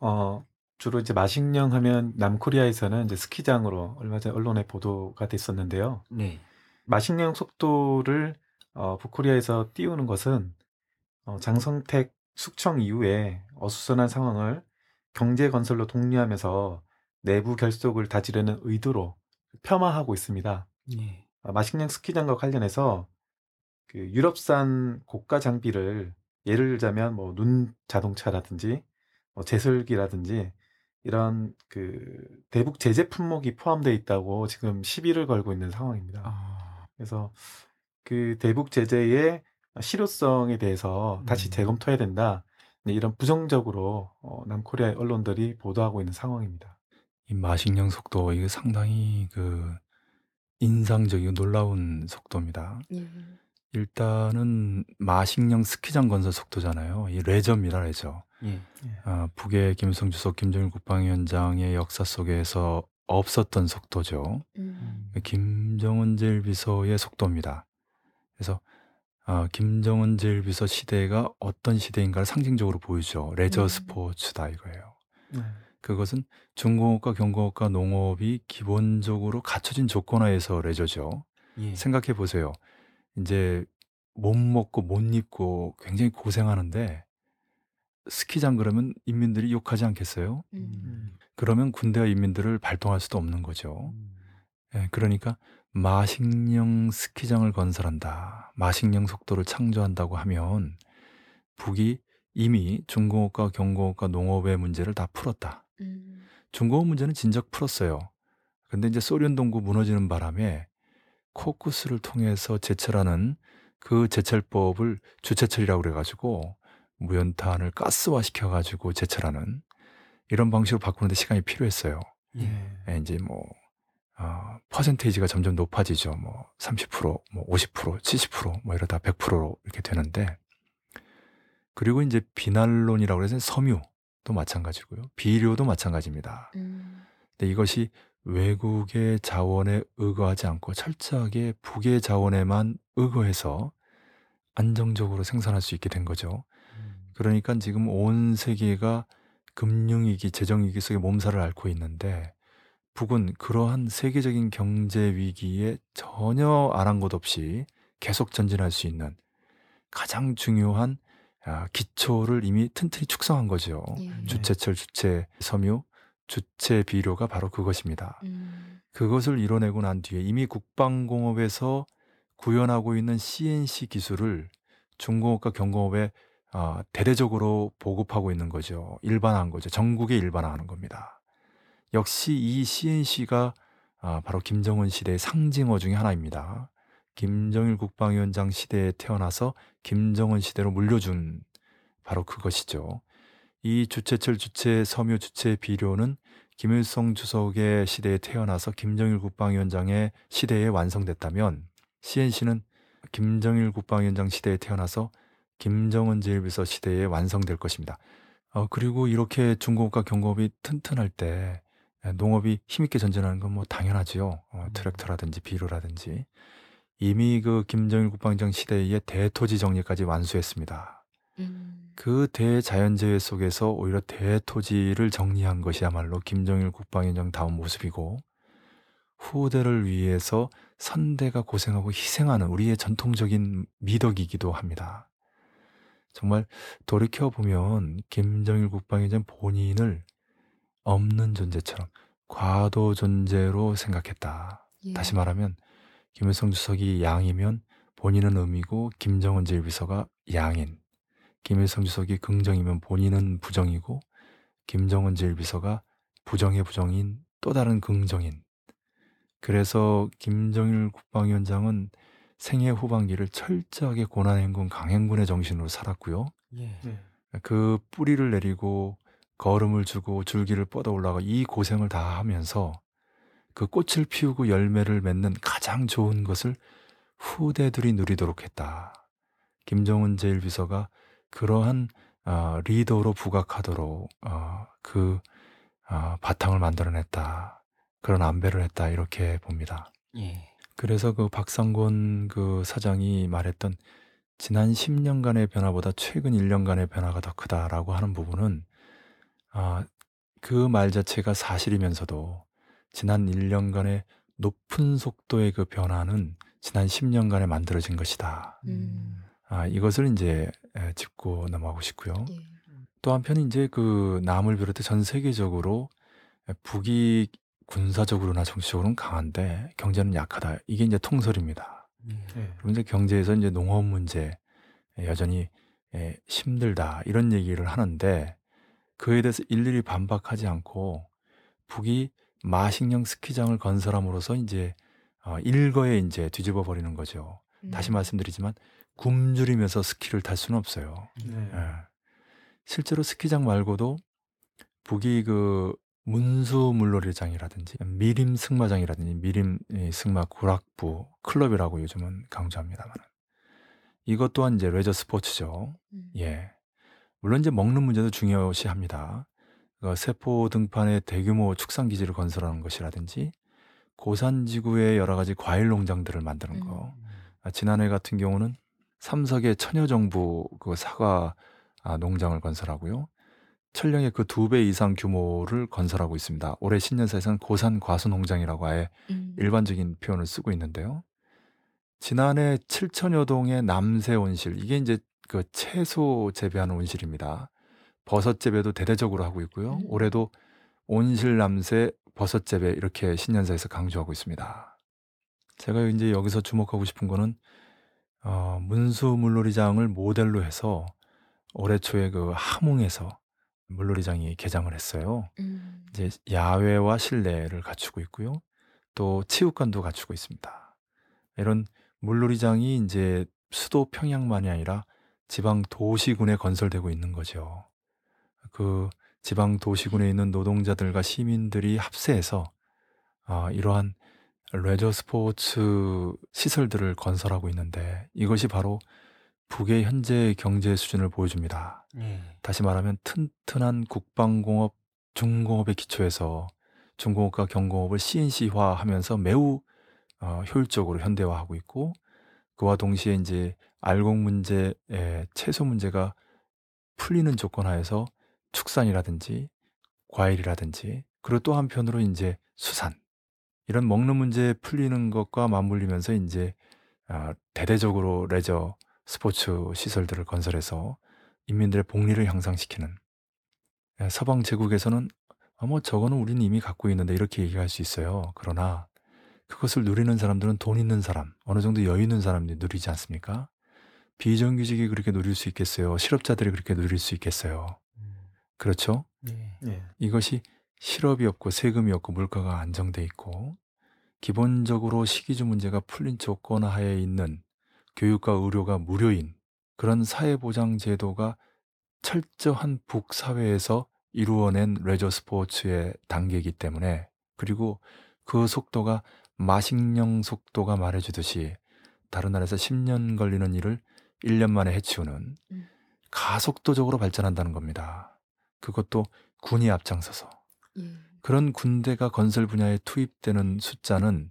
어, 주로 이제 마식령 하면 남코리아에서는 이제 스키장으로 얼마 전 언론에 보도가 됐었는데요. 네. 마식령 속도를 어, 북코리아에서 띄우는 것은 어, 장성택 숙청 이후에 어수선한 상황을 경제 건설로 독려하면서 내부 결속을 다지려는 의도로 폄하하고 있습니다. 예. 어, 마식령 스키장과 관련해서 그 유럽산 고가 장비를 예를 들자면 뭐 눈 자동차라든지 뭐 제설기라든지 이런 그 대북 제재 품목이 포함되어 있다고 지금 시비를 걸고 있는 상황입니다. 아, 그래서 그 대북 제재의 실효성에 대해서 다시 음. 재검토해야 된다. 네, 이런 부정적으로 어, 남코리아 언론들이 보도하고 있는 상황입니다. 이 마식령 속도 이게 상당히 그 인상적이고 놀라운 속도입니다. 예. 일단은 마식령 스키장 건설 속도잖아요. 이 레저입니다, 레저. 예. 아, 북의 김일성 주석, 김정일 국방위원장의 역사 속에서 없었던 속도죠. 음. 김정은 제일 비서의 속도입니다. 그래서 아, 김정은 제일비서 시대가 어떤 시대인가를 상징적으로 보이죠. 레저 음. 스포츠다 이거예요. 네. 그것은 중공업과 경공업과 농업이 기본적으로 갖춰진 조건하에서 레저죠. 예. 생각해 보세요. 이제 못 먹고 못 입고 굉장히 고생하는데 스키장 그러면 인민들이 욕하지 않겠어요? 음. 음. 그러면 군대와 인민들을 발동할 수도 없는 거죠. 음. 예, 그러니까 마식령 스키장을 건설한다. 마식령 속도를 창조한다고 하면 북이 이미 중공업과 경공업과 농업의 문제를 다 풀었다. 음. 중공업 문제는 진작 풀었어요. 근데 이제 소련 동구 무너지는 바람에 코쿠스를 통해서 제철하는 그 제철법을 주체철이라고 그래가지고 무연탄을 가스화 시켜가지고 제철하는 이런 방식으로 바꾸는데 시간이 필요했어요. 예. 예, 이제 뭐 어, 퍼센테이지가 점점 높아지죠. 뭐 30%, 뭐 50%, 70%뭐 이러다 100%로 이렇게 되는데 그리고 이제 비난론이라고 해서 섬유도 마찬가지고요. 비료도 마찬가지입니다. 음. 근데 이것이 외국의 자원에 의거하지 않고 철저하게 북의 자원에만 의거해서 안정적으로 생산할 수 있게 된 거죠. 음. 그러니까 지금 온 세계가 금융위기, 재정위기 속에 몸살을 앓고 있는데 북은 그러한 세계적인 경제 위기에 전혀 아랑 곳 없이 계속 전진할 수 있는 가장 중요한 아, 기초를 이미 튼튼히 축성한 거죠. 예. 네. 주체철, 주체 섬유, 주체 비료가 바로 그것입니다. 음. 그것을 이뤄내고 난 뒤에 이미 국방공업에서 구현하고 있는 CNC 기술을 중공업과 경공업에 아, 대대적으로 보급하고 있는 거죠. 일반화한 거죠. 전국에 일반화하는 겁니다. 역시 이 CNC가 아, 바로 김정은 시대의 상징어 중의 하나입니다. 김정일 국방위원장 시대에 태어나서 김정은 시대로 물려준 바로 그것이죠. 이 주체철, 주체 섬유, 주체 비료는 김일성 주석의 시대에 태어나서 김정일 국방위원장의 시대에 완성됐다면 CNC는 김정일 국방위원장 시대에 태어나서 김정은 제일비서 시대에 완성될 것입니다. 어, 그리고 이렇게 중공업과 경공업이 튼튼할 때 농업이 힘있게 전진하는 건 뭐 당연하지요. 어, 트랙터라든지 비료라든지 이미 그 김정일 국방위원장 시대의 대토지 정리까지 완수했습니다. 음. 그 대자연재해 속에서 오히려 대토지를 정리한 것이야말로 김정일 국방위원장 다운 모습이고 후대를 위해서 선대가 고생하고 희생하는 우리의 전통적인 미덕이기도 합니다. 정말 돌이켜 보면 김정일 국방위원장 본인을 없는 존재처럼 과도 존재로 생각했다. 예. 다시 말하면 김일성 주석이 양이면 본인은 음이고 김정은 제1비서가 양인. 김일성 주석이 긍정이면 본인은 부정이고 김정은 제1비서가 부정의 부정인 또 다른 긍정인. 그래서 김정일 국방위원장은 생애 후반기를 철저하게 고난행군 강행군의 정신으로 살았고요. 예. 네. 그 뿌리를 내리고 걸음을 주고 줄기를 뻗어 올라가 이 고생을 다 하면서 그 꽃을 피우고 열매를 맺는 가장 좋은 것을 후대들이 누리도록 했다. 김정은 제1비서가 그러한 어, 리더로 부각하도록 어, 그 어, 바탕을 만들어냈다. 그런 안배를 했다. 이렇게 봅니다. 예. 그래서 그 박상권 그 사장이 말했던 지난 10년간의 변화보다 최근 1년간의 변화가 더 크다라고 하는 부분은 아, 그 말 자체가 사실이면서도 지난 1년간의 높은 속도의 그 변화는 지난 10년간에 만들어진 것이다. 음. 아, 이것을 이제 에, 짚고 넘어가고 싶고요. 예. 또 한편 이제 그 남을 비롯해 전 세계적으로 북이 군사적으로나 정치적으로는 강한데 경제는 약하다. 이게 이제 통설입니다. 네. 그리고 이제 경제에서 이제 농업 문제 여전히 에, 힘들다 이런 얘기를 하는데 그에 대해서 일일이 반박하지 않고 북이 마식령 스키장을 건설함으로써 이제 어, 일거에 이제 뒤집어 버리는 거죠. 다시 음. 말씀드리지만 굶주리면서 스키를 탈 수는 없어요. 네. 예. 실제로 스키장 말고도 북이 그 문수 물놀이장이라든지 미림 승마장이라든지 미림 이 승마 구락부 클럽이라고 요즘은 강조합니다만 이것 또한 이제 레저 스포츠죠. 음. 예. 물론 이제 먹는 문제도 중요시합니다. 그 세포 등판에 대규모 축산 기지를 건설하는 것이라든지 고산 지구에 여러 가지 과일 농장들을 만드는 거. 아, 지난해 같은 경우는 삼석의 처녀정부 그 사과 아, 농장을 건설하고요. 천령의 그 두 배 이상 규모를 건설하고 있습니다. 올해 신년사에서는 고산 과수 농장이라고 아예 음. 일반적인 표현을 쓰고 있는데요. 지난해 7천여 동의 남새 온실 이게 이제 그 채소 재배하는 온실입니다. 버섯 재배도 대대적으로 하고 있고요. 음. 올해도 온실 남새 버섯 재배 이렇게 신년사에서 강조하고 있습니다. 제가 이제 여기서 주목하고 싶은 거는 어, 문수 물놀이장을 모델로 해서 올해 초에 그 함흥에서 물놀이장이 개장을 했어요. 음. 이제 야외와 실내를 갖추고 있고요. 또 체육관도 갖추고 있습니다. 이런 물놀이장이 이제 수도 평양만이 아니라 지방 도시군에 건설되고 있는 거죠. 그 지방 도시군에 있는 노동자들과 시민들이 합세해서 아, 이러한 레저 스포츠 시설들을 건설하고 있는데 이것이 바로 북의 현재 경제 수준을 보여줍니다. 예. 다시 말하면 튼튼한 국방공업, 중공업의 기초에서 중공업과 경공업을 CNC화하면서 매우 어, 효율적으로 현대화하고 있고 그와 동시에 이제 알곡 문제의 채소 문제가 풀리는 조건 하에서 축산이라든지 과일이라든지 그리고 또 한편으로 이제 수산 이런 먹는 문제 풀리는 것과 맞물리면서 이제 아, 대대적으로 레저 스포츠 시설들을 건설해서 인민들의 복리를 향상시키는 예, 서방 제국에서는 아, 뭐 저거는 우리는 이미 갖고 있는데 이렇게 얘기할 수 있어요. 그러나 그것을 누리는 사람들은 돈 있는 사람, 어느 정도 여유 있는 사람들이 누리지 않습니까? 비정규직이 그렇게 누릴 수 있겠어요? 실업자들이 그렇게 누릴 수 있겠어요? 그렇죠? 예. 예. 이것이 실업이 없고 세금이 없고 물가가 안정돼 있고 기본적으로 식이주 문제가 풀린 조건 하에 있는 교육과 의료가 무료인 그런 사회보장 제도가 철저한 북사회에서 이루어낸 레저 스포츠의 단계이기 때문에 그리고 그 속도가 마식령 속도가 말해주듯이 다른 나라에서 10년 걸리는 일을 1년 만에 해치우는 음. 가속도적으로 발전한다는 겁니다. 그것도 군이 앞장서서 예. 그런 군대가 건설 분야에 투입되는 숫자는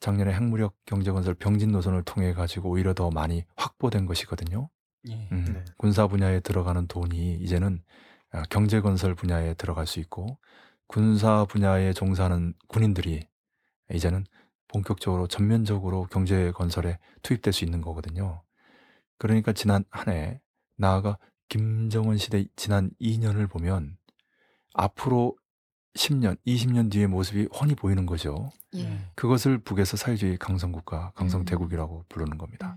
작년에 핵무력 경제건설 병진 노선을 통해 가지고 오히려 더 많이 확보된 것이거든요. 예. 음, 네. 군사 분야에 들어가는 돈이 이제는 아, 경제건설 분야에 들어갈 수 있고 군사 분야에 종사하는 군인들이 이제는 본격적으로 전면적으로 경제 건설에 투입될 수 있는 거거든요. 그러니까 지난 한 해 나아가 김정은 시대 지난 2년을 보면 앞으로 10년, 20년 뒤의 모습이 훤히 보이는 거죠. 예. 그것을 북에서 사회주의 강성국가, 강성대국이라고 부르는 겁니다.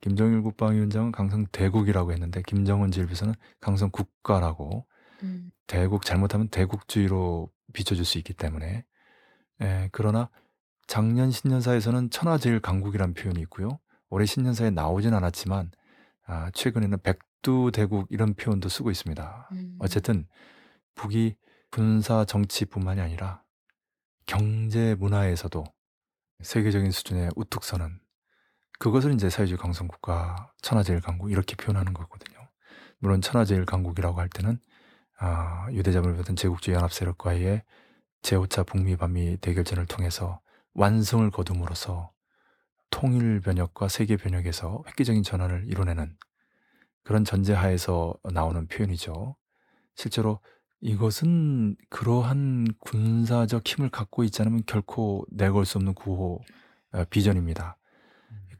김정일 국방위원장은 강성대국이라고 했는데 김정은 지휘부에서는 강성국가라고 음. 대국 잘못하면 대국주의로 비춰줄 수 있기 때문에 에, 그러나 작년 신년사에서는 천하제일 강국이라는 표현이 있고요. 올해 신년사에 나오진 않았지만 아, 최근에는 백두대국 이런 표현도 쓰고 있습니다. 음. 어쨌든 북이 군사 정치뿐만이 아니라 경제 문화에서도 세계적인 수준의 우뚝 서는 그것을 이제 사회주의 강성국가 천하제일 강국 이렇게 표현하는 거거든요. 물론 천하제일 강국이라고 할 때는 아, 유대자본을 받은 제국주의 연합 세력과의 제5차 북미 반미 대결전을 통해서 완성을 거둠으로써 통일 변혁과 세계 변혁에서 획기적인 전환을 이뤄내는 그런 전제하에서 나오는 표현이죠. 실제로 이것은 그러한 군사적 힘을 갖고 있지 않으면 결코 내걸 수 없는 구호 어, 비전입니다.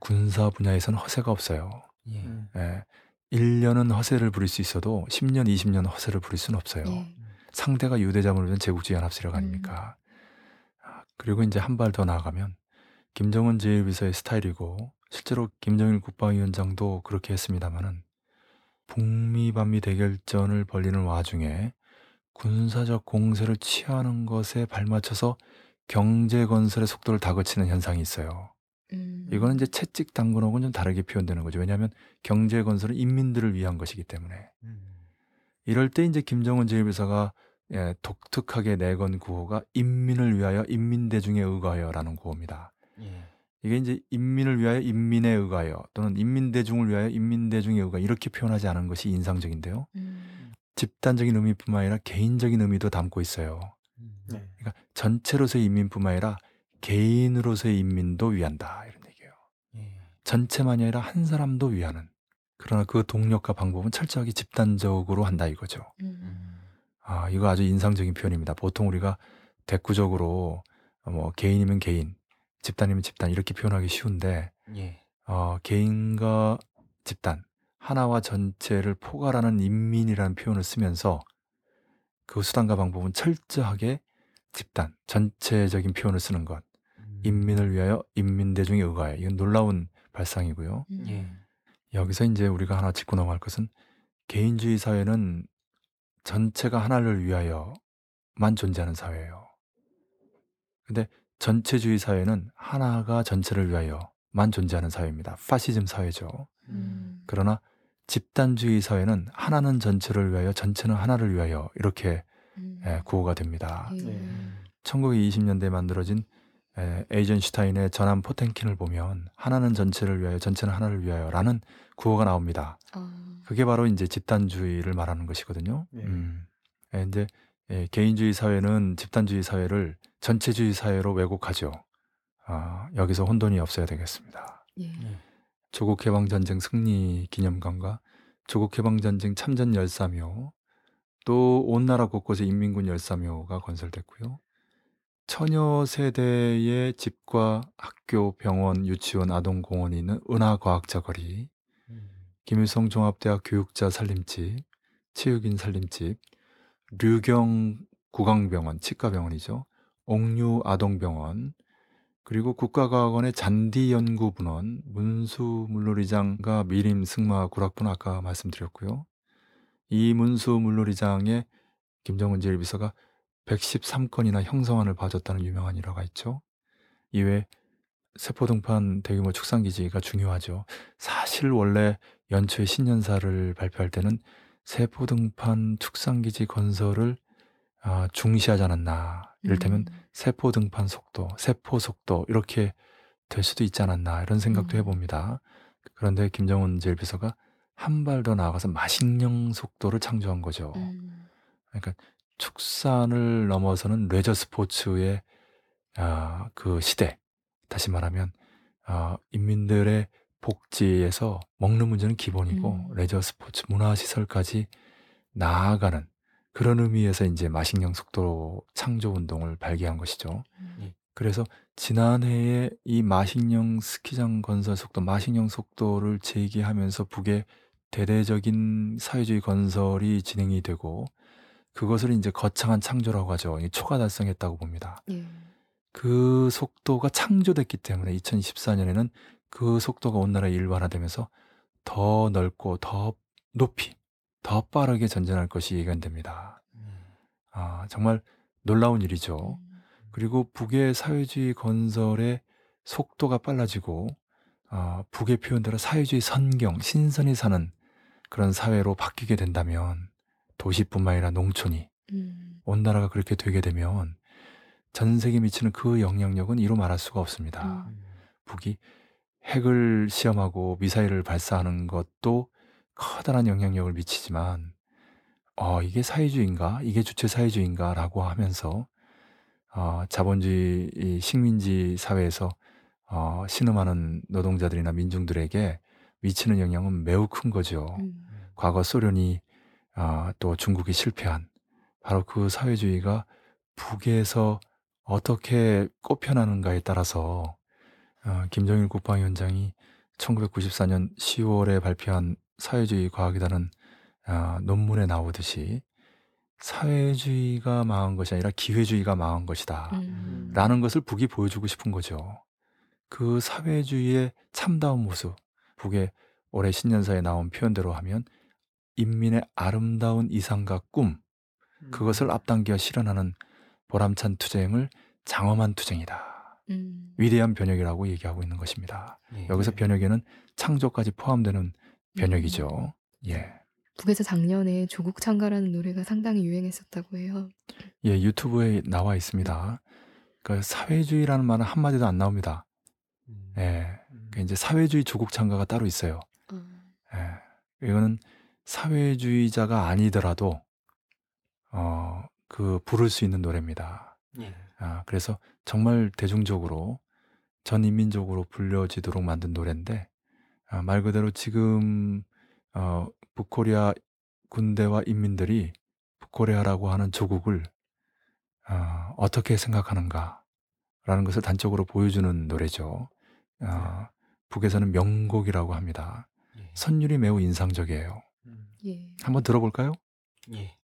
군사 분야에서는 허세가 없어요. 예. 음. 예. 1년은 허세를 부릴 수 있어도 10년, 20년 허세를 부릴 수는 없어요. 예. 상대가 유대자본을 제국주의 연합세력 아닙니까? 아, 그리고 이제 한 발 더 나아가면 김정은 제1비서의 스타일이고 실제로 김정일 국방위원장도 그렇게 했습니다마는 북미 반미 대결전을 벌리는 와중에 군사적 공세를 취하는 것에 발맞춰서 경제 건설의 속도를 다그치는 현상이 있어요. 음. 이거는 이제 채찍 당근하고는 좀 다르게 표현되는 거죠. 왜냐하면 경제 건설은 인민들을 위한 것이기 때문에. 이럴 때 이제 김정은 제1비서가 예, 독특하게 내건 구호가 인민을 위하여 인민 대중에 의거하여라는 구호입니다. 예. 이게 이제 인민을 위하여 인민에 의거하여 또는 인민대중을 위하여 인민대중에 의거하여 이렇게 표현하지 않은 것이 인상적인데요. 음. 집단적인 의미뿐만 아니라 개인적인 의미도 담고 있어요. 네. 그러니까 전체로서의 인민뿐만 아니라 개인으로서의 인민도 위한다 이런 얘기예요. 예. 전체만이 아니라 한 사람도 위하는. 그러나 그 동력과 방법은 철저하게 집단적으로 한다 이거죠. 음. 아, 이거 아주 인상적인 표현입니다. 보통 우리가 대꾸적으로 뭐 개인이면 개인, 집단이면 집단 이렇게 표현하기 쉬운데 예. 어, 개인과 집단 하나와 전체를 포괄하는 인민이라는 표현을 쓰면서 그 수단과 방법은 철저하게 집단, 전체적인 표현을 쓰는 것. 음. 인민을 위하여 인민 대중에 의거하여. 이건 놀라운 발상이고요. 음. 예. 여기서 이제 우리가 하나 짚고 넘어갈 것은 개인주의 사회는 전체가 하나를 위하여만 존재하는 사회예요. 근데 전체주의 사회는 하나가 전체를 위하여만 존재하는 사회입니다. 파시즘 사회죠. 음. 그러나 집단주의 사회는 하나는 전체를 위하여 전체는 하나를 위하여 이렇게 음. 예, 구호가 됩니다. 예. 네. 1920년대에 만들어진 에, 에이젠슈타인의 전함 포텐킨을 보면 하나는 전체를 위하여 전체는 하나를 위하여라는 구호가 나옵니다. 아. 그게 바로 이제 집단주의를 말하는 것이거든요. 네. 음. 예, 이제 예, 개인주의 사회는 집단주의 사회를 전체주의 사회로 왜곡하죠. 아, 여기서 혼돈이 없어야 되겠습니다. 예. 조국 해방 전쟁 승리 기념관과 조국 해방 전쟁 참전 열사묘 또 온 나라 곳곳에 인민군 열사묘가 건설됐고요. 처녀 세대의 집과 학교, 병원, 유치원, 아동공원이 있는 은하과학자 거리, 음. 김일성 종합대학 교육자 살림집, 체육인 살림집, 류경 구강병원, 치과병원이죠. 옥류 아동병원, 그리고 국가과학원의 잔디연구분원, 문수 물놀이장과 미림 승마 구락분 아까 말씀드렸고요. 이 문수 물놀이장에 김정은 제1비서가 113건이나 형성안을 봐줬다는 유명한 일화가 있죠. 이외에 세포등판 대규모 축산기지가 중요하죠. 사실 원래 연초에 신년사를 발표할 때는 세포등판 축산기지 건설을 아, 중시하지 않았나. 이를테면 음. 세포 등판 속도, 세포 속도 이렇게 될 수도 있지 않았나 이런 생각도 음. 해봅니다. 그런데 김정은 제1비서가 한 발 더 나아가서 마식령 속도를 창조한 거죠. 음. 그러니까 축산을 넘어서는 레저 스포츠의 아, 그 시대. 다시 말하면 아, 인민들의 복지에서 먹는 문제는 기본이고 음. 레저 스포츠 문화 시설까지 나아가는 그런 의미에서 이제 마식령 속도 창조 운동을 발기한 것이죠. 음. 그래서 지난해에 이 마식령 스키장 건설 속도, 마식령 속도를 제기하면서 북의 대대적인 사회주의 건설이 진행이 되고 그것을 이제 거창한 창조라고 하죠. 이 초가 달성했다고 봅니다. 예. 그 속도가 창조됐기 때문에 2014년에는 그 속도가 온 나라에 일반화되면서 더 넓고 더 높이 더 빠르게 전진할 것이 예견됩니다. 아, 정말 놀라운 일이죠. 음. 그리고 북의 사회주의 건설의 속도가 빨라지고 아, 북의 표현대로 사회주의 선경, 신선이 사는 그런 사회로 바뀌게 된다면 도시뿐만 아니라 농촌이 음. 온 나라가 그렇게 되게 되면 전 세계에 미치는 그 영향력은 이루 말할 수가 없습니다. 음. 북이 핵을 시험하고 미사일을 발사하는 것도 커다란 영향력을 미치지만 어, 이게 사회주의인가? 이게 주체 사회주의인가라고 하면서 어, 자본주의 이 식민지 사회에서 어, 신음하는 노동자들이나 민중들에게 미치는 영향은 매우 큰 거죠. 음. 과거 소련이 아, 또 중국이 실패한 바로 그 사회주의가 북에서 어떻게 꼽혀나는가에 따라서 어, 김정일 국방위원장이 1994년 10월에 발표한 사회주의 과학이라는 아, 논문에 나오듯이 사회주의가 망한 것이 아니라 기회주의가 망한 것이다. 음. 라는 것을 북이 보여주고 싶은 거죠. 그 사회주의의 참다운 모습, 북의 올해 신년사에 나온 표현대로 하면 인민의 아름다운 이상과 꿈, 그것을 앞당겨 실현하는 보람찬 투쟁을 장엄한 투쟁이다. 음. 위대한 변혁이라고 얘기하고 있는 것입니다. 예. 여기서 변혁에는 창조까지 포함되는 변혁이죠. 예. 북에서 작년에 조국 창가라는 노래가 상당히 유행했었다고 해요. 예, 유튜브에 나와 있습니다. 그 사회주의라는 말은 한 마디도 안 나옵니다. 음. 예. 그 이제 사회주의 조국 창가가 따로 있어요. 어. 예. 이거는 사회주의자가 아니더라도 어, 그 부를 수 있는 노래입니다. 예. 아, 그래서 정말 대중적으로 전 인민적으로 불려지도록 만든 노래인데 아, 말 그대로 지금 어, 북코리아 군대와 인민들이 북코리아라고 하는 조국을 어, 어떻게 생각하는가라는 것을 단적으로 보여주는 노래죠. 어, 북에서는 명곡이라고 합니다. 예. 선율이 매우 인상적이에요. 음. 예. 한번 들어볼까요? 예.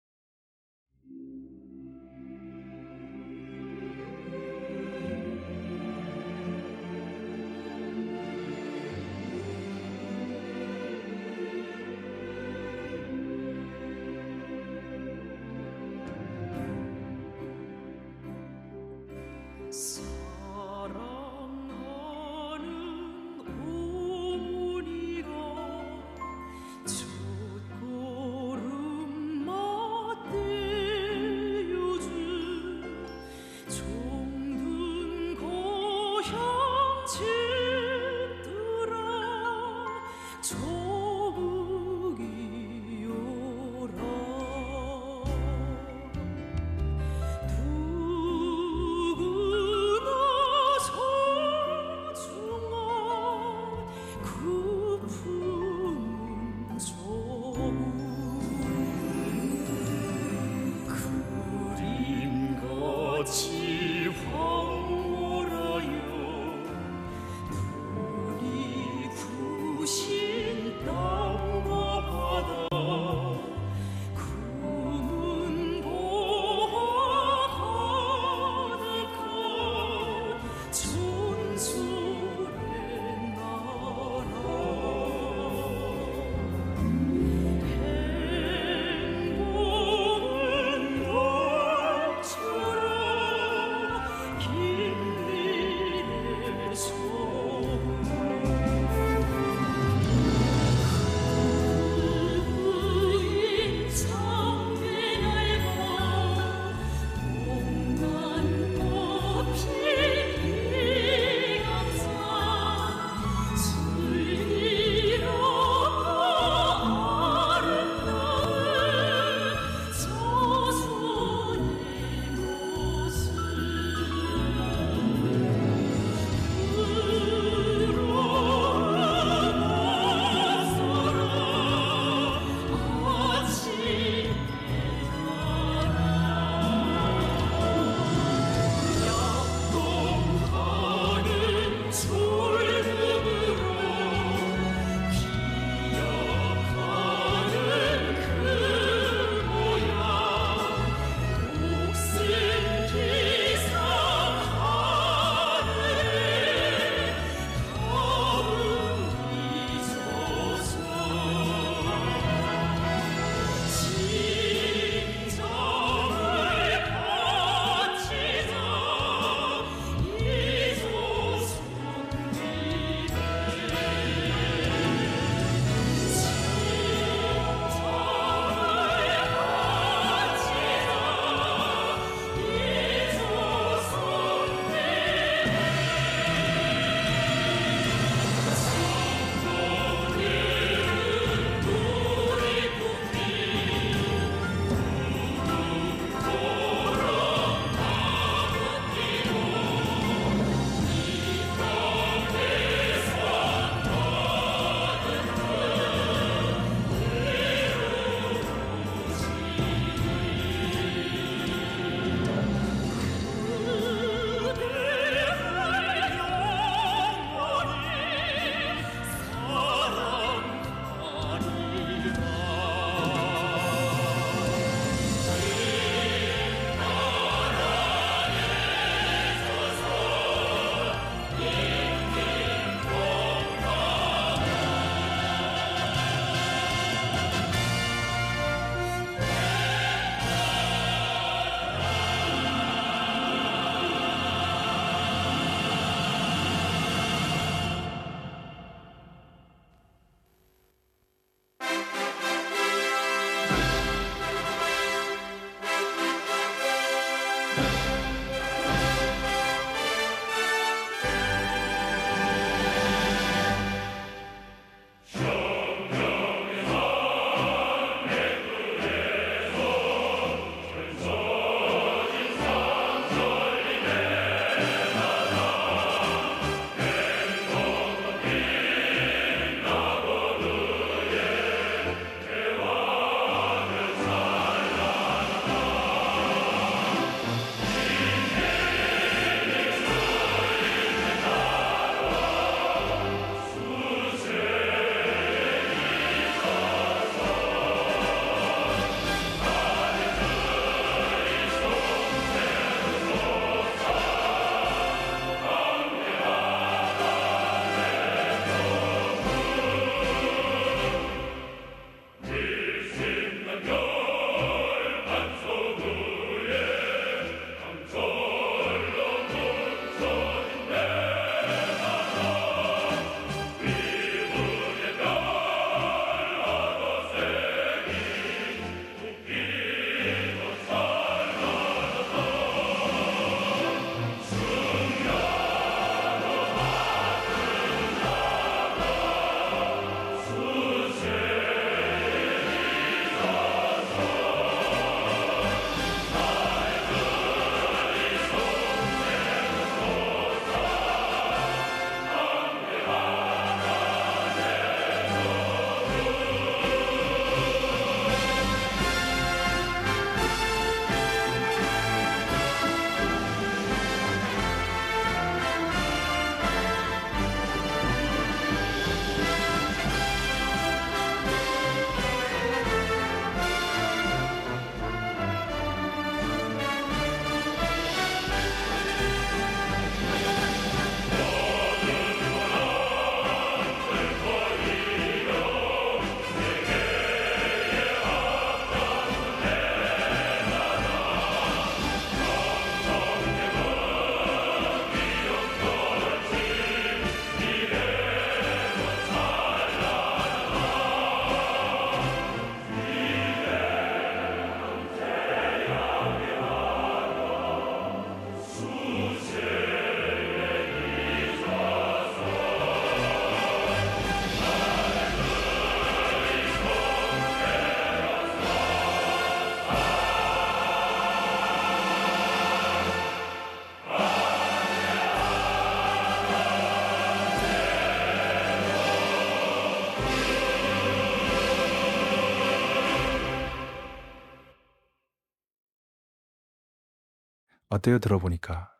어때요? 들어보니까.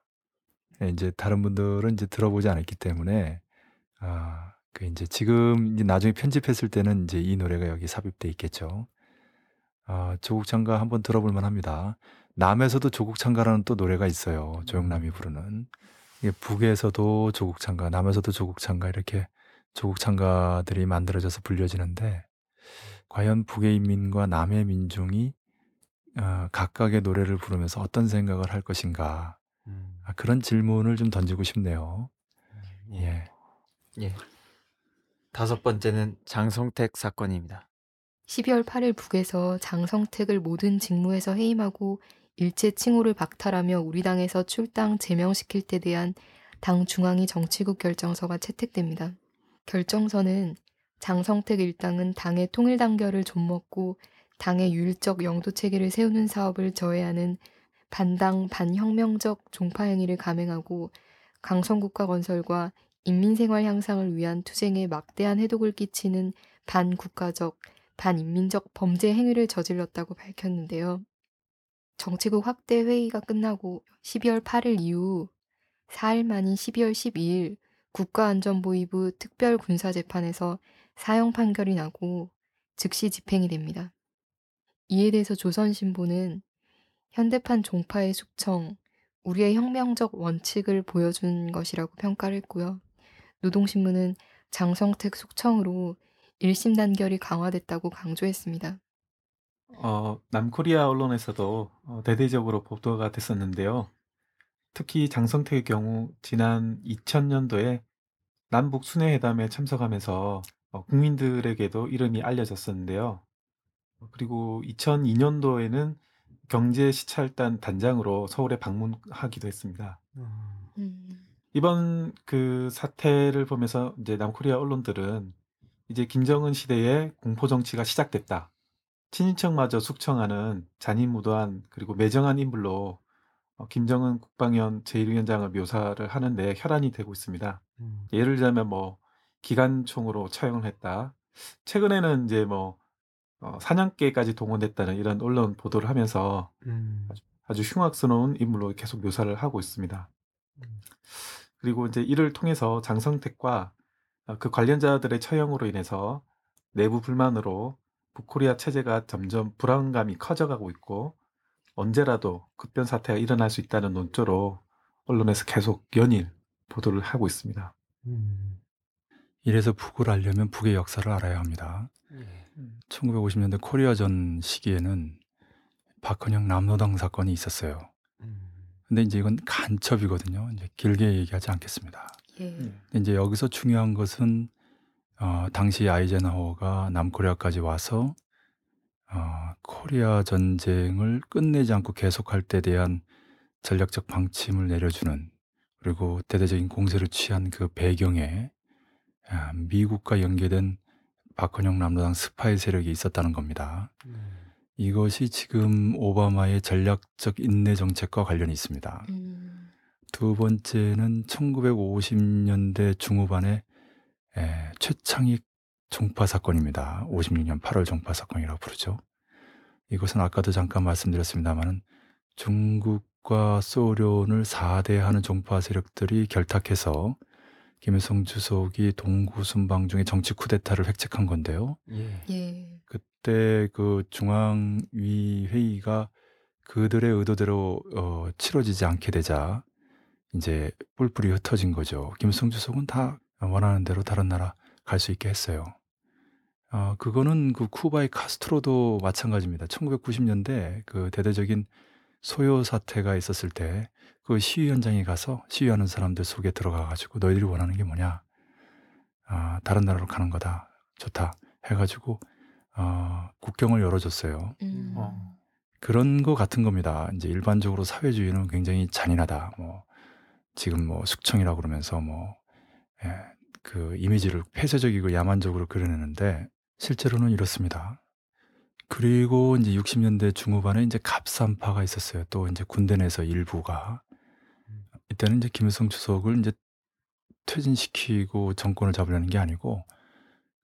예, 이제 다른 분들은 이제 들어보지 않았기 때문에 아, 그 이제 지금 이제 나중에 편집했을 때는 이제 이 노래가 여기 삽입돼 있겠죠. 아, 조국 창가 한번 들어볼 만합니다. 남에서도 조국 창가라는 또 노래가 있어요. 조영남이 부르는. 이게 북에서도 조국 창가, 남에서도 조국 창가 이렇게 조국 창가들이 만들어져서 불려지는데 과연 북의 인민과 남의 민중이 어, 각각의 노래를 부르면서 어떤 생각을 할 것인가 음, 아, 그런 질문을 좀 던지고 싶네요. 예. 예. 다섯 번째는 장성택 사건입니다. 12월 8일 북에서 장성택을 모든 직무에서 해임하고 일제 칭호를 박탈하며 우리 당에서 출당 제명시킬 때 대한 당 중앙위 정치국 결정서가 채택됩니다. 결정서는 장성택 일당은 당의 통일 단결을 좀먹고 당의 율적 영도 체계를 세우는 사업을 저해하는 반당 반혁명적 종파 행위를 감행하고 강성국가 건설과 인민생활 향상을 위한 투쟁에 막대한 해독을 끼치는 반국가적 반인민적 범죄 행위를 저질렀다고 밝혔는데요. 정치국 확대 회의가 끝나고 12월 8일 이후 4일 만인 12월 12일 국가안전보위부 특별군사재판에서 사형 판결이 나고 즉시 집행이 됩니다. 이에 대해서 조선신보는 현대판 종파의 숙청, 우리의 혁명적 원칙을 보여준 것이라고 평가를 했고요. 노동신문은 장성택 숙청으로 1심 단결이 강화됐다고 강조했습니다. 어, 남코리아 언론에서도 어, 대대적으로 보도가 됐었는데요. 특히 장성택의 경우 지난 2000년도에 남북 순회회담에 참석하면서 어, 국민들에게도 이름이 알려졌었는데요. 어, 그리고 2002년도에는 경제시찰단 단장으로 서울에 방문하기도 했습니다. 음, 이번 그 사태를 보면서 이제 남코리아 언론들은 이제 김정은 시대의 공포 정치가 시작됐다. 친인척마저 숙청하는 잔인무도한 그리고 매정한 인물로 어, 김정은 국방위원 제1위원장을 묘사를 하는데 혈안이 되고 있습니다. 예를 들자면 뭐 기관총으로 처형을 했다. 최근에는 이제 뭐 어, 사냥개까지 동원됐다는 이런 언론 보도를 하면서 아주 흉악스러운 인물로 계속 묘사를 하고 있습니다. 그리고 이제 이를 통해서 장성택과 어, 그 관련자들의 처형으로 인해서 내부 불만으로 북코리아 체제가 점점 불안감이 커져가고 있고 언제라도 급변 사태가 일어날 수 있다는 논조로 언론에서 계속 연일 보도를 하고 있습니다. 이래서 북을 알려면 북의 역사를 알아야 합니다. 예. 1950년대 코리아전 시기에는 박헌영 남노당 사건이 있었어요. 근데 이제 이건 간첩이거든요. 이제 길게 얘기하지 않겠습니다. 예. 예. 근데 이제 여기서 중요한 것은 어, 당시 아이젠하워가 남코리아까지 와서 어, 코리아 전쟁을 끝내지 않고 계속할 때 대한 전략적 방침을 내려주는 그리고 대대적인 공세를 취한 그 배경에 아, 미국과 연계된 박헌영 남로당 스파이 세력이 있었다는 겁니다. 이것이 지금 오바마의 전략적 인내 정책과 관련이 있습니다. 음, 두 번째는 1950년대 중후반에 에, 최창익 종파 사건입니다. 56년 8월 종파 사건이라고 부르죠. 이것은 아까도 잠깐 말씀드렸습니다만은 중국과 소련을 4대하는 종파 세력들이 결탁해서 김일성 주석이 동구 순방 중에 정치 쿠데타를 획책한 건데요. 예. 예. 그때 그 중앙위 회의가 그들의 의도대로 어, 치러지지 않게 되자 이제 뿔뿔이 흩어진 거죠. 김일성 주석은 다 원하는 대로 다른 나라 갈 수 있게 했어요. 어, 그거는 그 쿠바의 카스트로도 마찬가지입니다. 1990년대 그 대대적인 소요 사태가 있었을 때 그 시위 현장에 가서 시위하는 사람들 속에 들어가 가지고 너희들이 원하는 게 뭐냐? 아, 다른 나라로 가는 거다. 좋다. 해가지고 어, 국경을 열어줬어요. 음, 어. 그런 거 같은 겁니다. 이제 일반적으로 사회주의는 굉장히 잔인하다. 뭐 지금 뭐 숙청이라고 그러면서 뭐 예, 그 이미지를 폐쇄적이고 야만적으로 그려내는데 실제로는 이렇습니다. 그리고 이제 60년대 중후반에 이제 갑산파가 있었어요. 또 이제 군대 내에서 일부가 이때는 이제 김일성 주석을 이제 퇴진시키고 정권을 잡으려는 게 아니고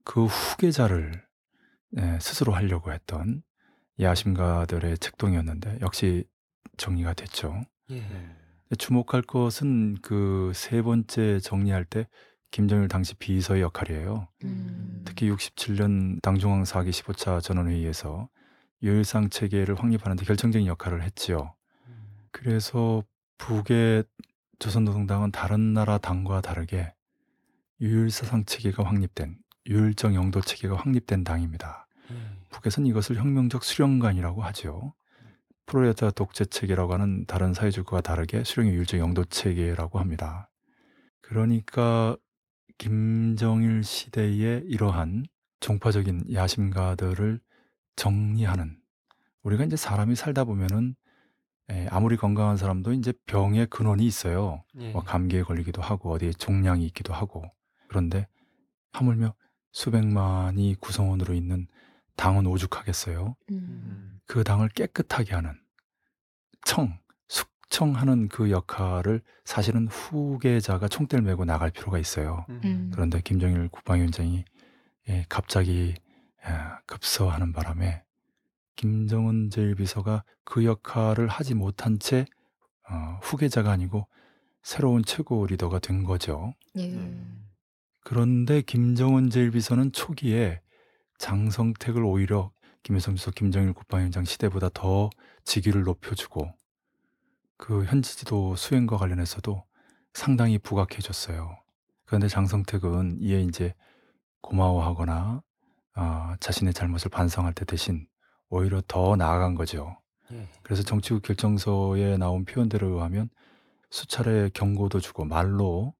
그 후계자를 예, 스스로 하려고 했던 야심가들의 책동이었는데 역시 정리가 됐죠. 예. 주목할 것은 그세 번째 정리할 때 김정일 당시 비서의 역할이에요. 음. 특히 67년 당중앙 4기 15차 전원회의에서 유일상 체계를 확립하는 데 결정적인 역할을 했지요. 그래서 북의 조선노동당은 다른 나라 당과 다르게 유일사상 체계가 확립된 유일정 영도 체계가 확립된 당입니다. 북에서는 이것을 혁명적 수령관이라고 하죠. 프로레타 독재 체계라고 하는 다른 사회주의와 다르게 수령의 유일적 영도 체계라고 합니다. 그러니까 김정일 시대의 이러한 종파적인 야심가들을 정리하는 우리가 이제 사람이 살다 보면은 에, 아무리 건강한 사람도 이제 병의 근원이 있어요. 예. 뭐 감기에 걸리기도 하고 어디에 종양이 있기도 하고 그런데 하물며 수백만이 구성원으로 있는 당은 오죽하겠어요. 음. 그 당을 깨끗하게 하는 청, 숙청하는 그 역할을 사실은 후계자가 총대를 메고 나갈 필요가 있어요. 음. 그런데 김정일 국방위원장이 예, 갑자기 아, 급서하는 바람에 김정은 제1비서가 그 역할을 하지 못한 채 어, 후계자가 아니고 새로운 최고 리더가 된 거죠. 예. 그런데 김정은 제1비서는 초기에 장성택을 오히려 김일성 주석 김정일 국방위원장 시대보다 더 직위를 높여주고 그 현지 지도 수행과 관련해서도 상당히 부각해줬어요. 그런데 장성택은 이에 이제 고마워하거나 아, 자신의 잘못을 반성할 때 대신 오히려 더 나아간 거죠. 예. 그래서 정치국 결정서에 나온 표현대로 의하면 수차례 경고도 주고 말로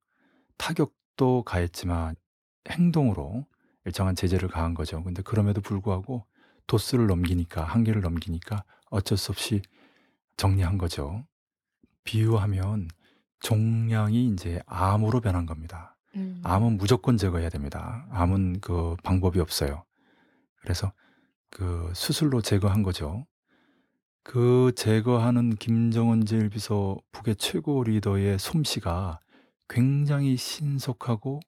타격도 가했지만 행동으로 일정한 제재를 가한 거죠. 근데 그럼에도 불구하고 도스를 넘기니까 한계를 넘기니까 어쩔 수 없이 정리한 거죠. 비유하면 종량이 이제 암으로 변한 겁니다. 음. 암은 무조건 제거해야 됩니다. 암은 그 방법이 없어요. 그래서 그 수술로 제거한 거죠. 그 제거하는 김정은 제1비서 북의 최고 리더의 솜씨가 굉장히 신속하고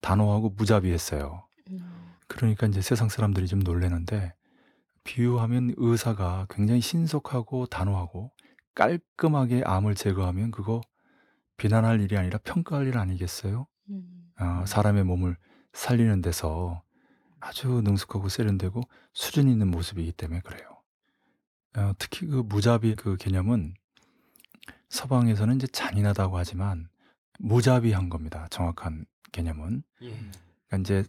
단호하고 무자비했어요. 음. 그러니까 이제 세상 사람들이 좀 놀래는데 비유하면 의사가 굉장히 신속하고 단호하고 깔끔하게 암을 제거하면 그거 비난할 일이 아니라 평가할 일 아니겠어요? 음. 어, 사람의 몸을 살리는 데서 아주 능숙하고 세련되고 수준 있는 모습이기 때문에 그래요. 어, 특히 그 무자비 그 개념은 서방에서는 이제 잔인하다고 하지만 무자비한 겁니다. 정확한 개념은. 예. 그러니까 이제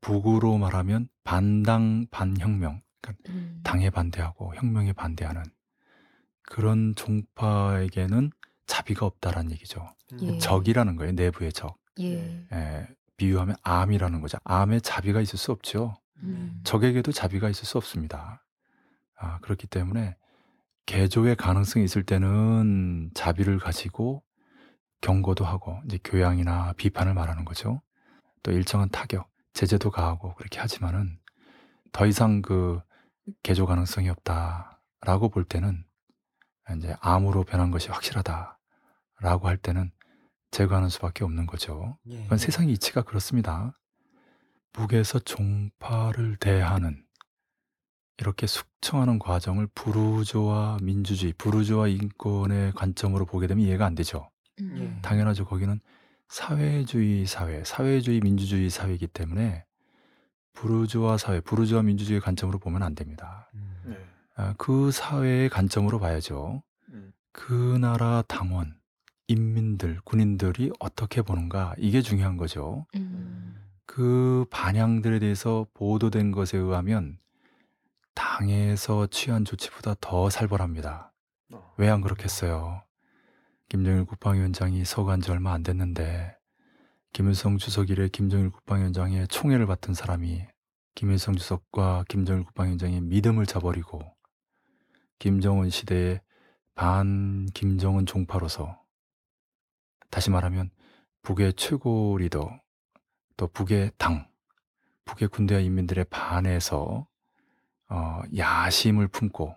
북으로 말하면 반당 반혁명, 그러니까 음. 당에 반대하고 혁명에 반대하는 그런 종파에게는 자비가 없다라는 얘기죠. 예. 적이라는 거예요. 내부의 적. 예. 예, 비유하면 암이라는 거죠. 암에 자비가 있을 수 없죠. 음. 적에게도 자비가 있을 수 없습니다. 아, 그렇기 때문에 개조의 가능성이 있을 때는 자비를 가지고 경고도 하고 이제 교양이나 비판을 말하는 거죠. 또 일정한 타격, 제재도 가하고 그렇게 하지만은 더 이상 그 개조 가능성이 없다라고 볼 때는 이제 암으로 변한 것이 확실하다라고 할 때는 제거하는 수밖에 없는 거죠. 예. 그건 세상의 이치가 그렇습니다. 북에서 종파를 대하는 이렇게 숙청하는 과정을 부르주아 민주주의, 부르주아 인권의 관점으로 보게 되면 이해가 안 되죠. 음. 예. 당연하죠. 거기는 사회주의 사회, 사회주의 민주주의 사회이기 때문에 부르주아 사회, 부르주아 민주주의 관점으로 보면 안 됩니다. 음. 네. 아, 그 사회의 관점으로 봐야죠. 음. 그 나라 당원, 인민들, 군인들이 어떻게 보는가 이게 중요한 거죠. 음. 그 반향들에 대해서 보도된 것에 의하면 당에서 취한 조치보다 더 살벌합니다. 어. 왜안 그렇겠어요? 김정일 국방위원장이 서간 지 얼마 안 됐는데 김일성 주석 이래 김정일 국방위원장의 총애를 받던 사람이 김일성 주석과 김정일 국방위원장의 믿음을 저버리고 김정은 시대의 반 김정은 종파로서 다시 말하면 북의 최고 리더 또 북의 당 북의 군대와 인민들의 반에서 어, 야심을 품고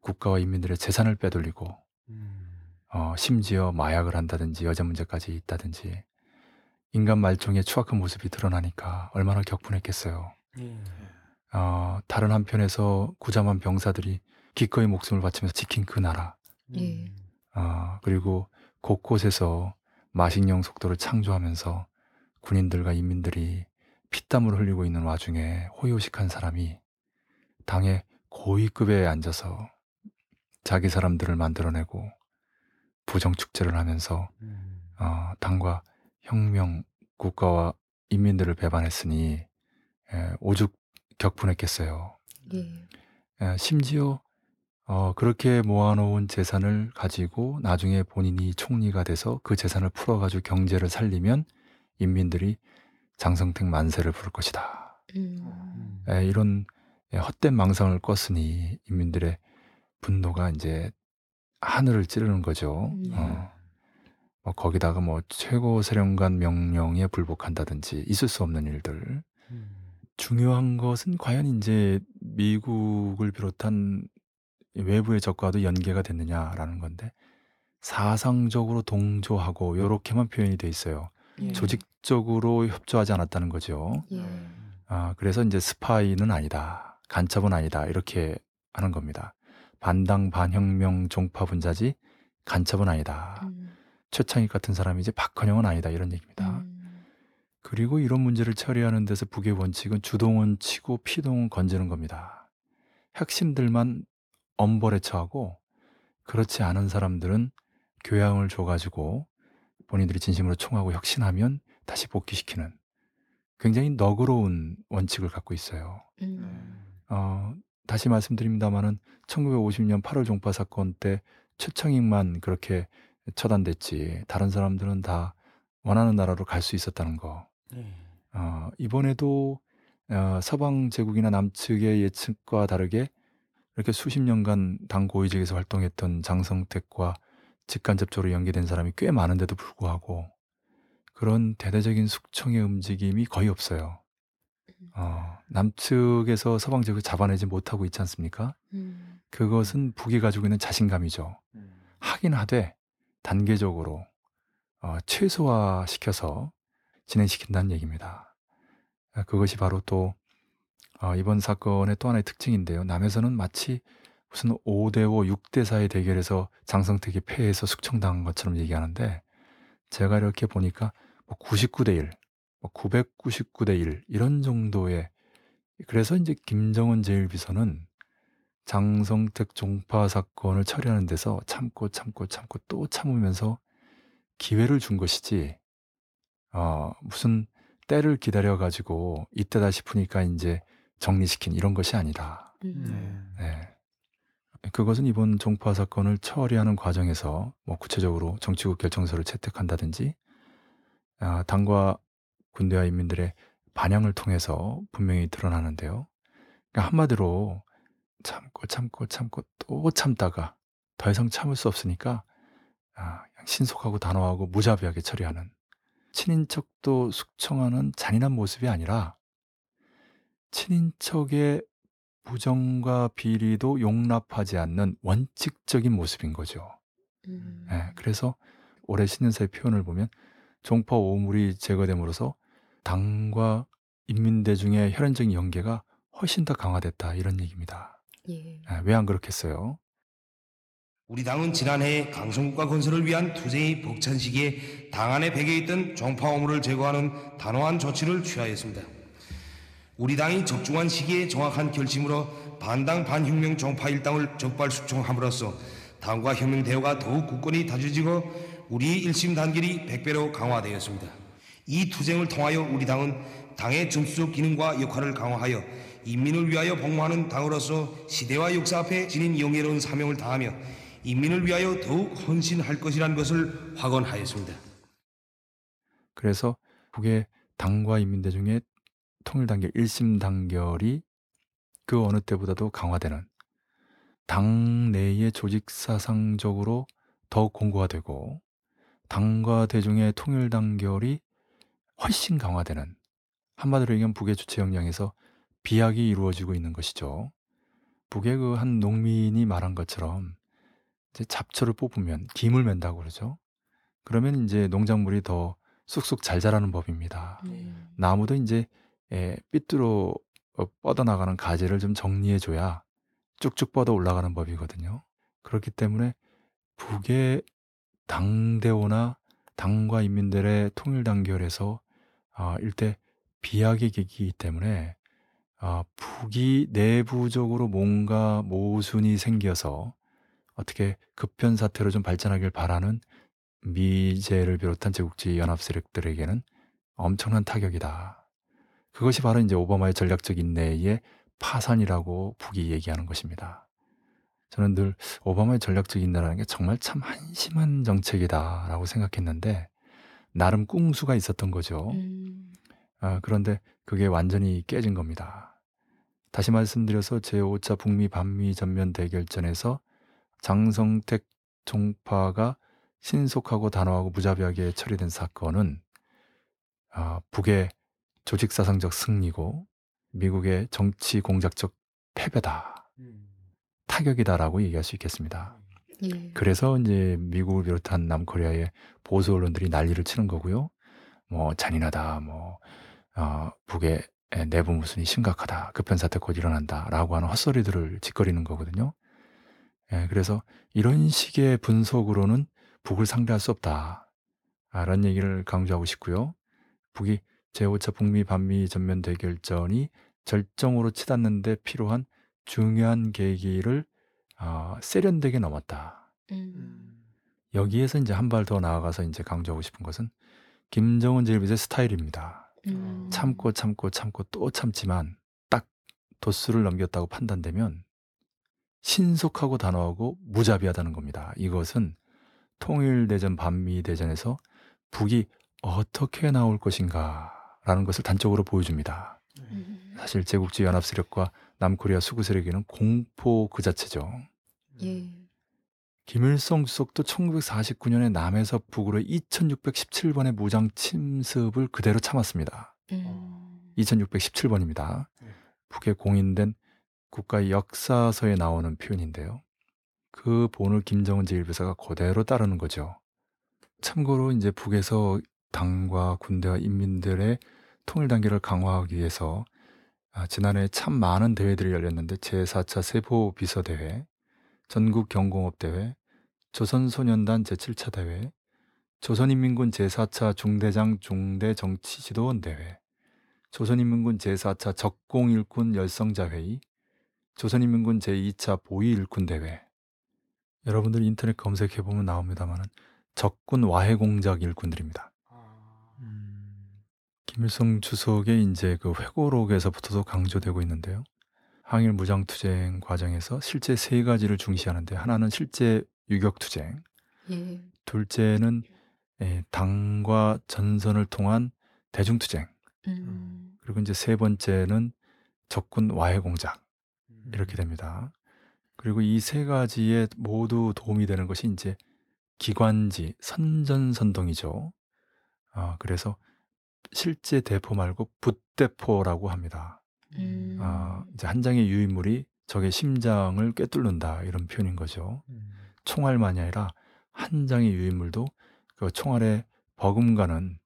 국가와 인민들의 재산을 빼돌리고 음. 어, 심지어 마약을 한다든지 여자 문제까지 있다든지 인간 말종의 추악한 모습이 드러나니까 얼마나 격분했겠어요. 예. 어, 다른 한편에서 구자만 병사들이 기꺼이 목숨을 바치면서 지킨 그 나라 예. 음. 어, 그리고 곳곳에서 마식령 속도를 창조하면서 군인들과 인민들이 피땀을 흘리고 있는 와중에 호요식한 사람이 당의 고위급에 앉아서 자기 사람들을 만들어내고 부정축제를 하면서 어, 당과 혁명 국가와 인민들을 배반했으니 에, 오죽 격분했겠어요. 예. 에, 심지어 어, 그렇게 모아 놓은 재산을 가지고 나중에 본인이 총리가 돼서 그 재산을 풀어 가지고 경제를 살리면 인민들이 장성택 만세를 부를 것이다. 음. 에, 이런 예, 헛된 망상을 꿨으니 인민들의 분노가 이제 하늘을 찌르는 거죠. 음. 어, 뭐 거기다가 뭐 최고 사령관 명령에 불복한다든지 있을 수 없는 일들. 중요한 것은 과연 이제 미국을 비롯한 외부의 적과도 연계가 됐느냐라는 건데 사상적으로 동조하고 이렇게만 표현이 돼 있어요. 예. 조직적으로 협조하지 않았다는 거죠. 예. 아, 그래서 이제 스파이는 아니다. 간첩은 아니다. 이렇게 하는 겁니다. 반당 반혁명 종파 분자지 간첩은 아니다. 음. 최창익 같은 사람이 이제 박헌영은 아니다. 이런 얘기입니다. 음. 그리고 이런 문제를 처리하는 데서 북의 원칙은 주동은 치고 피동은 건지는 겁니다. 핵심들만 엄벌에 처하고 그렇지 않은 사람들은 교양을 줘가지고 본인들이 진심으로 총하고 혁신하면 다시 복귀시키는 굉장히 너그러운 원칙을 갖고 있어요. 음. 어, 다시 말씀드립니다만은 1950년 8월 종파 사건 때 최창익만 그렇게 처단됐지 다른 사람들은 다 원하는 나라로 갈 수 있었다는 거. 어, 이번에도 어, 서방 제국이나 남측의 예측과 다르게 이렇게 수십 년간 당 고위직에서 활동했던 장성택과 직간접적으로 연계된 사람이 꽤 많은데도 불구하고 그런 대대적인 숙청의 움직임이 거의 없어요. 어, 남측에서 서방 제국을 잡아내지 못하고 있지 않습니까? 음. 그것은 북이 가지고 있는 자신감이죠. 하긴 하되 단계적으로 어, 최소화시켜서 진행시킨다는 얘기입니다. 아, 그것이 바로 또 어, 이번 사건의 또 하나의 특징인데요. 남에서는 마치 무슨 5대5, 6대4의 대결에서 장성택이 패해서 숙청당한 것처럼 얘기하는데 제가 이렇게 보니까 뭐 99대 1, 뭐 999대 1 이런 정도의 그래서 이제 김정은 제1비서는 장성택 종파 사건을 처리하는 데서 참고 참고 참고 또 참으면서 기회를 준 것이지 어, 무슨 때를 기다려 가지고 이때다 싶으니까 이제 정리시킨 이런 것이 아니다. 음. 네. 그것은 이번 종파 사건을 처리하는 과정에서 뭐 구체적으로 정치국 결정서를 채택한다든지 아, 당과 군대와 인민들의 반향을 통해서 분명히 드러나는데요. 그러니까 한마디로 참고 참고 참고 또 참다가 더 이상 참을 수 없으니까 아, 그냥 신속하고 단호하고 무자비하게 처리하는 친인척도 숙청하는 잔인한 모습이 아니라 친인척의 부정과 비리도 용납하지 않는 원칙적인 모습인 거죠. 음. 예, 그래서 올해 신년사의 표현을 보면 종파 오물이 제거됨으로써 당과 인민대중의 혈연적인 연계가 훨씬 더 강화됐다 이런 얘기입니다. 예. 왜안 그렇겠어요? 우리 당은 지난해 강성국가 건설을 위한 투쟁이 벅찬 시기에 당 안에 배겨 있던 종파 오물을 제거하는 단호한 조치를 취하였습니다. 우리 당이 적중한 시기에 정확한 결심으로 반당 반혁명 종파 일당을 적발 숙청함으로써 당과 혁명 대우가 더욱 굳건히 다져지고 우리의 일심 단결이 백배로 강화되었습니다. 이 투쟁을 통하여 우리 당은 당의 점수적 기능과 역할을 강화하여 인민을 위하여 복무하는 당으로서 시대와 역사 앞에 지닌 영예로운 사명을 다하며 인민을 위하여 더욱 헌신할 것이라는 것을 확언하였습니다. 그래서 북의 당과 인민대중의 통일단결, 일심단결이 그 어느 때보다도 강화되는 당 내의 조직 사상적으로 더욱 공고가 되고 당과 대중의 통일 단결이 훨씬 강화되는 한마디로 얘기하면 북의 주체 역량에서 비약이 이루어지고 있는 것이죠. 북의 그 한 농민이 말한 것처럼 이제 잡초를 뽑으면 김을 맨다고 그러죠. 그러면 이제 농작물이 더 쑥쑥 잘 자라는 법입니다. 음. 나무도 이제 예, 삐뚤어 어, 뻗어나가는 가지를 좀 정리해줘야 쭉쭉 뻗어 올라가는 법이거든요. 그렇기 때문에 북의 당대오나 당과 인민들의 통일 단결에서 아, 일대 비약의 계기이기 때문에 아, 북이 내부적으로 뭔가 모순이 생겨서 어떻게 급변 사태로 좀 발전하길 바라는 미제를 비롯한 제국주의 연합 세력들에게는 엄청난 타격이다. 그것이 바로 이제 오바마의 전략적 인내의 파산이라고 북이 얘기하는 것입니다. 저는 늘 오바마의 전략적 인내라는 게 정말 참 한심한 정책이다라고 생각했는데 나름 꿍수가 있었던 거죠. 음. 아, 그런데 그게 완전히 깨진 겁니다. 다시 말씀드려서 제5차 북미 반미 전면 대결전에서 장성택 종파가 신속하고 단호하고 무자비하게 처리된 사건은 아, 북의 조직사상적 승리고 미국의 정치 공작적 패배다. 타격이다라고 얘기할 수 있겠습니다. 예. 그래서 이제 미국을 비롯한 남코리아의 보수 언론들이 난리를 치는 거고요. 뭐 잔인하다, 뭐 어, 북의 내부 무순이 심각하다, 급변 사태 곧 일어난다라고 하는 헛소리들을 짓거리는 거거든요. 예, 그래서 이런 식의 분석으로는 북을 상대할 수 없다. 아, 라는 얘기를 강조하고 싶고요. 북이 제5차 북미 반미 전면 대결전이 절정으로 치닫는데 필요한 중요한 계기를 어, 세련되게 넘었다. 음. 여기에서 이제 한 발 더 나아가서 이제 강조하고 싶은 것은 김정은 제일비의 스타일입니다. 음. 참고 참고 참고 또 참지만 딱 도수를 넘겼다고 판단되면 신속하고 단호하고 무자비하다는 겁니다. 이것은 통일대전 반미대전에서 북이 어떻게 나올 것인가 라는 것을 단적으로 보여줍니다. 음. 사실 제국주의 연합 세력과 남코리아 수구 세력에는 공포 그 자체죠. 예. 김일성 주석도 1949년에 남에서 북으로 2617번의 무장 침습을 그대로 참았습니다. 음. 2617번입니다. 네. 북에 공인된 국가의 역사서에 나오는 표현인데요. 그 본을 김정은 제1부사가 그대로 따르는 거죠. 참고로 이제 북에서 당과 군대와 인민들의 통일 단계를 강화하기 위해서 아, 지난해 참 많은 대회들이 열렸는데 제4차 세보 비서 대회, 전국 경공업 대회, 조선 소년단 제7차 대회, 조선인민군 제4차 중대장 중대 정치 지도원 대회, 조선인민군 제4차 적공일군 열성자 회의, 조선인민군 제2차 보위일군 대회. 여러분들 인터넷 검색해 보면 나옵니다만은 적군 와해 공작 일군들입니다. 김일성 주석의 이제 그 회고록에서부터도 강조되고 있는데요. 항일 무장 투쟁 과정에서 실제 세 가지를 중시하는데 하나는 실제 유격 투쟁, 예. 둘째는 예, 당과 전선을 통한 대중 투쟁, 음. 그리고 이제 세 번째는 적군 와해 공작 이렇게 됩니다. 그리고 이 세 가지에 모두 도움이 되는 것이 이제 기관지 선전선동이죠. 아, 그래서 실제 대포 말고 붓대포라고 합니다. 음. 아, 이제 한 장의 유인물이 적의 심장을 꿰뚫는다 이런 표현인 거죠. 총알만이 아니라 한 장의 유인물도 그 총알에 버금가는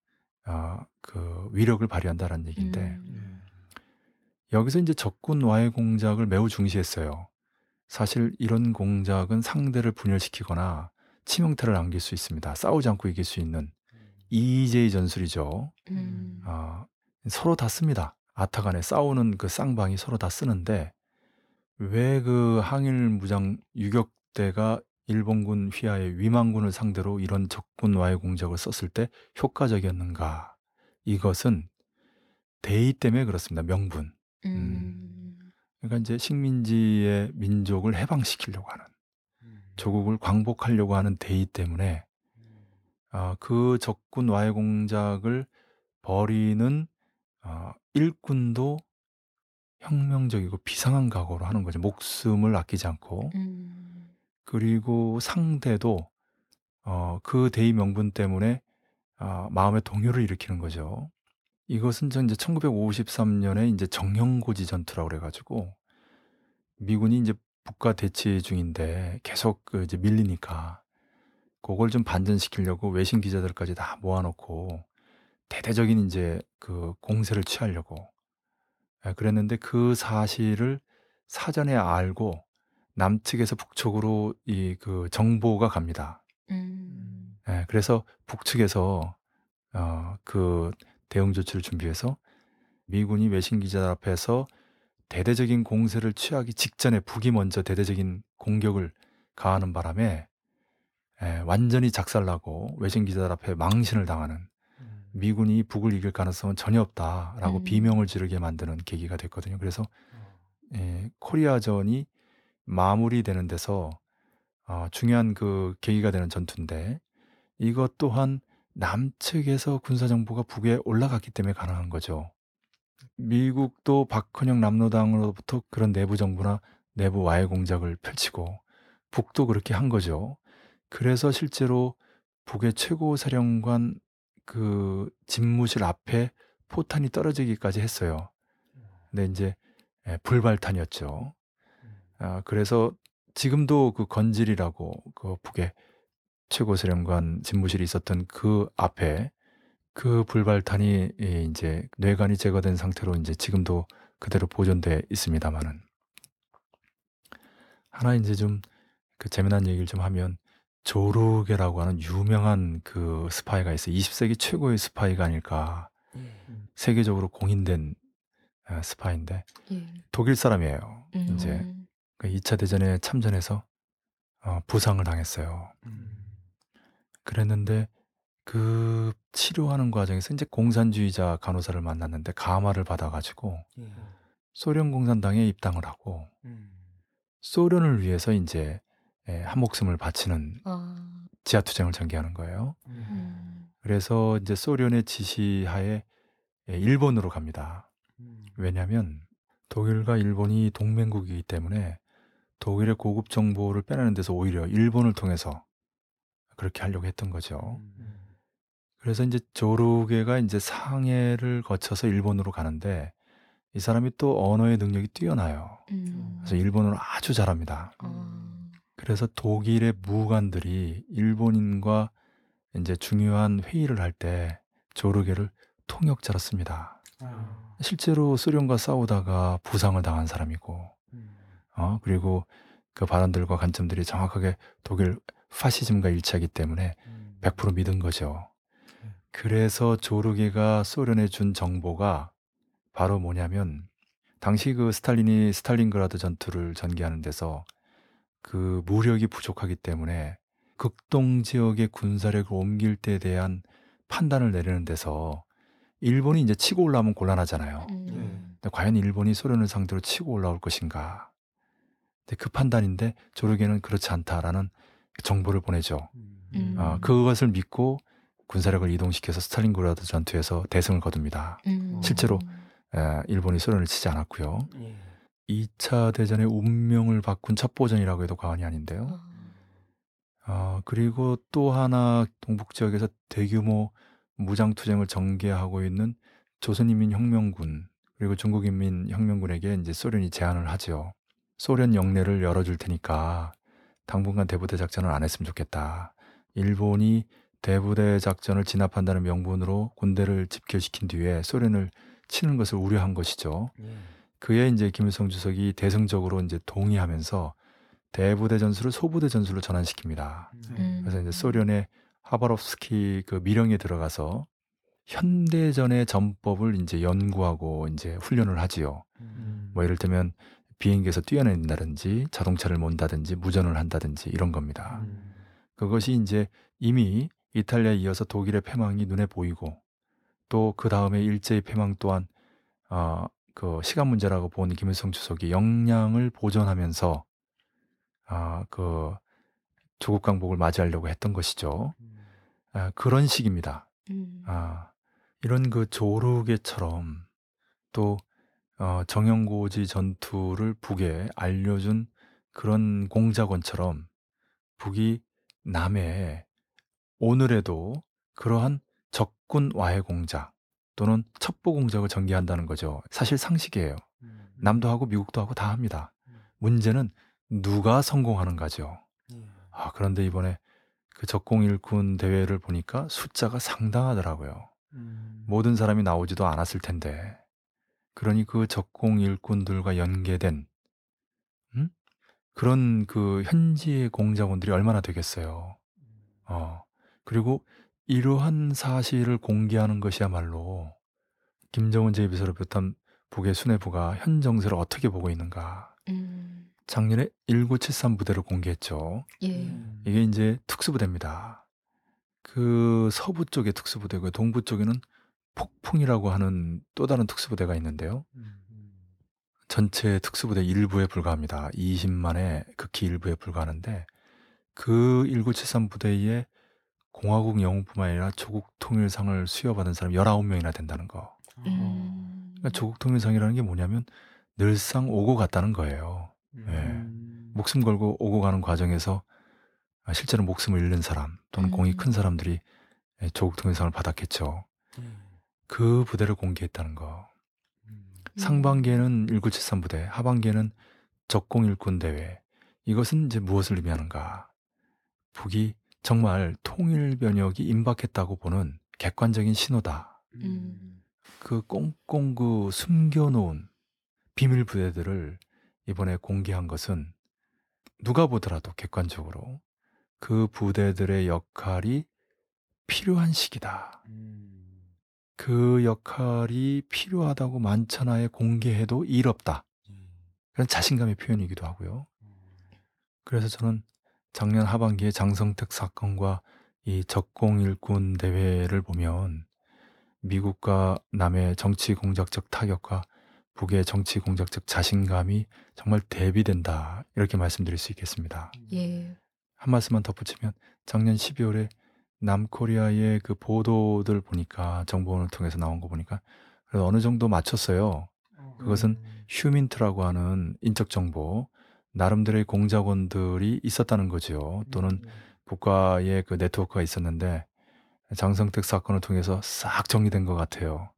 아, 그 위력을 발휘한다라는 얘기인데 음. 여기서 이제 적군 와해 공작을 매우 중시했어요. 사실 이런 공작은 상대를 분열시키거나 치명타를 안길 수 있습니다. 싸우지 않고 이길 수 있는 이재의 전술이죠. 음. 아, 서로 다 씁니다. 아타 간에 싸우는 그 쌍방이 서로 다 쓰는데 왜 그 항일 무장 유격대가 일본군 휘하의 위망군을 상대로 이런 적군 와해 공작을 썼을 때 효과적이었는가? 이것은 대의 때문에 그렇습니다. 명분. 음. 그러니까 이제 식민지의 민족을 해방시키려고 하는 조국을 광복하려고 하는 대의 때문에 아, 그 적군 와해 공작을 벌이는 어, 일꾼도 혁명적이고 비상한 각오로 하는 거죠. 목숨을 아끼지 않고 음. 그리고 상대도 어, 그 대의 명분 때문에 아, 마음의 동요를 일으키는 거죠. 이것은 전 이제 1953 년에 이제 정형고지 전투라고 그래 가지고 미군이 이제 북과 대치 중인데 계속 그 이제 밀리니까 그걸 좀 반전시키려고 외신 기자들까지 다 모아놓고 대대적인 이제 그 공세를 취하려고 예, 그랬는데 그 사실을 사전에 알고 남측에서 북쪽으로 이 그 정보가 갑니다. 음. 예, 그래서 북측에서 어, 그 대응 조치를 준비해서 미군이 외신 기자 앞에서 대대적인 공세를 취하기 직전에 북이 먼저 대대적인 공격을 가하는 바람에 예, 완전히 작살나고 외신 기자들 앞에 망신을 당하는 미군이 북을 이길 가능성은 전혀 없다라고 음. 비명을 지르게 만드는 계기가 됐거든요. 그래서 예, 코리아전이 마무리되는 데서 어, 중요한 그 계기가 되는 전투인데 이것 또한 남측에서 군사 정보가 북에 올라갔기 때문에 가능한 거죠. 미국도 박헌영 남로당으로부터 그런 내부 정보나 내부 와해 공작을 펼치고 북도 그렇게 한 거죠. 그래서 실제로 북의 최고 사령관 그 집무실 앞에 포탄이 떨어지기까지 했어요. 근데 이제 예, 불발탄이었죠. 아, 그래서 지금도 그 건질이라고 그 북의 최고 사령관 집무실이 있었던 그 앞에 그 불발탄이 예, 이제 뇌관이 제거된 상태로 이제 지금도 그대로 보존돼 있습니다만은 하나 이제 좀 그 재미난 얘기를 좀 하면 조르게라고 하는 유명한 그 스파이가 있어요. 20세기 최고의 스파이가 아닐까. 세계적으로 공인된 아, 스파이인데 예. 독일 사람이에요. 음. 이제 그 2차 대전에 참전해서 어, 부상을 당했어요. 그랬는데 그 치료하는 과정에서 이제 공산주의자 간호사를 만났는데 감화를 받아가지고 소련 공산당에 입당을 하고 소련을 위해서 이제 예, 한 목숨을 바치는 아. 지하 투쟁을 전개하는 거예요. 음. 그래서 이제 소련의 지시하에 예, 일본으로 갑니다. 왜냐하면 독일과 일본이 동맹국이기 때문에 독일의 고급 정보를 빼내는 데서 오히려 일본을 통해서 그렇게 하려고 했던 거죠. 그래서 이제 조르게가 이제 상해를 거쳐서 일본으로 가는데 이 사람이 또 언어의 능력이 뛰어나요. 음. 그래서 일본어를 아주 잘합니다. 아. 그래서 독일의 무관들이 일본인과 이제 중요한 회의를 할 때 조르게를 통역자로 씁니다. 실제로 소련과 싸우다가 부상을 당한 사람이고, 어, 그리고 그 발언들과 관점들이 정확하게 독일 파시즘과 일치하기 때문에 100% 믿은 거죠. 그래서 조르게가 소련에 준 정보가 바로 뭐냐면, 당시 그 스탈린이 스탈린그라드 전투를 전개하는 데서 그 무력이 부족하기 때문에 극동 지역의 군사력을 옮길 때에 대한 판단을 내리는 데서 일본이 이제 치고 올라오면 곤란하잖아요. 음. 근데 과연 일본이 소련을 상대로 치고 올라올 것인가? 근데 그 판단인데 조르게는 그렇지 않다라는 정보를 보내죠. 음. 어, 그것을 믿고 군사력을 이동시켜서 스탈린그라드 전투에서 대승을 거둡니다. 음. 실제로 에, 일본이 소련을 치지 않았고요. 2차 대전의 운명을 바꾼 첩보전이라고 해도 과언이 아닌데요. 아. 어, 그리고 또 하나 동북 지역에서 대규모 무장 투쟁을 전개하고 있는 조선인민 혁명군 그리고 중국인민 혁명군에게 이제 소련이 제안을 하죠. 소련 영내를 열어줄 테니까 당분간 대부대 작전을 안 했으면 좋겠다. 일본이 대부대 작전을 진압한다는 명분으로 군대를 집결시킨 뒤에 소련을 치는 것을 우려한 것이죠. 그에 이제 김일성 주석이 대승적으로 이제 동의하면서 대부대 전술을 소부대 전술로 전환시킵니다. 음. 그래서 이제 소련의 하바롭스키 그 미령에 들어가서 현대전의 전법을 이제 연구하고 이제 훈련을 하지요. 뭐 예를 들면 비행기에서 뛰어낸다든지 자동차를 몬다든지 무전을 한다든지 이런 겁니다. 그것이 이제 이미 이탈리아에 이어서 독일의 패망이 눈에 보이고 또 그 다음에 일제의 패망 또한 어, 그 시간 문제라고 본 김일성 주석이 역량을 보존하면서 아, 그 조국 강복을 맞이하려고 했던 것이죠. 아, 그런 식입니다. 음. 아, 이런 그 조르게처럼 또 어, 정영고지 전투를 북에 알려준 그런 공작원처럼 북이 남해 오늘에도 그러한 적군 와해 공작 또는 첩보 공작을 전개한다는 거죠. 사실 상식이에요. 남도 하고 미국도 하고 다 합니다. 문제는 누가 성공하는가죠. 아, 그런데 이번에 그 적공 일군 대회를 보니까 숫자가 상당하더라고요. 모든 사람이 나오지도 않았을 텐데. 그러니 그 적공 일꾼들과 연계된 음? 그런 그 현지의 공작원들이 얼마나 되겠어요. 어. 그리고 이러한 사실을 공개하는 것이야말로 김정은 제2비서를 비롯한 북의 수뇌부가 현 정세를 어떻게 보고 있는가. 음. 작년에 1973 부대를 공개했죠. 예. 음. 이게 이제 특수부대입니다. 그 서부 쪽에 특수부대고 동부 쪽에는 폭풍이라고 하는 또 다른 특수부대가 있는데요. 음. 전체 특수부대 일부에 불과합니다. 20만의 극히 일부에 불과하는데 그 1973 부대에 공화국 영웅뿐만 아니라 조국 통일상을 수여받은 사람 19명이나 된다는 거. 음. 그러니까 조국 통일상이라는 게 뭐냐면 늘상 오고 갔다는 거예요. 음. 예. 목숨 걸고 오고 가는 과정에서 아, 실제로 목숨을 잃는 사람 또는 공이 음. 큰 사람들이 예, 조국 통일상을 받았겠죠. 음. 그 부대를 공개했다는 거. 음. 상반기에는 1973 부대, 하반기에는 적공 일꾼 대회. 이것은 이제 무엇을 의미하는가? 북이 정말 통일 변혁이 임박했다고 보는 객관적인 신호다. 음. 그 꽁꽁 그 숨겨놓은 비밀 부대들을 이번에 공개한 것은 누가 보더라도 객관적으로 그 부대들의 역할이 필요한 시기다. 음. 그 역할이 필요하다고 만천하에 공개해도 일 없다. 그런 자신감의 표현이기도 하고요. 그래서 저는 작년 하반기에 장성택 사건과 이 적공 일꾼 대회를 보면 미국과 남의 정치 공작적 타격과 북의 정치 공작적 자신감이 정말 대비된다. 이렇게 말씀드릴 수 있겠습니다. 예. 한 말씀만 덧붙이면 작년 12월에 남코리아의 그 보도들 보니까 정보원을 통해서 나온 거 보니까 어느 정도 맞췄어요. 그것은 휴민트라고 하는 인적 정보 나름대로의 공작원들이 있었다는 거죠. 또는 국가의 그 네트워크가 있었는데 장성택 사건을 통해서 싹 정리된 것 같아요.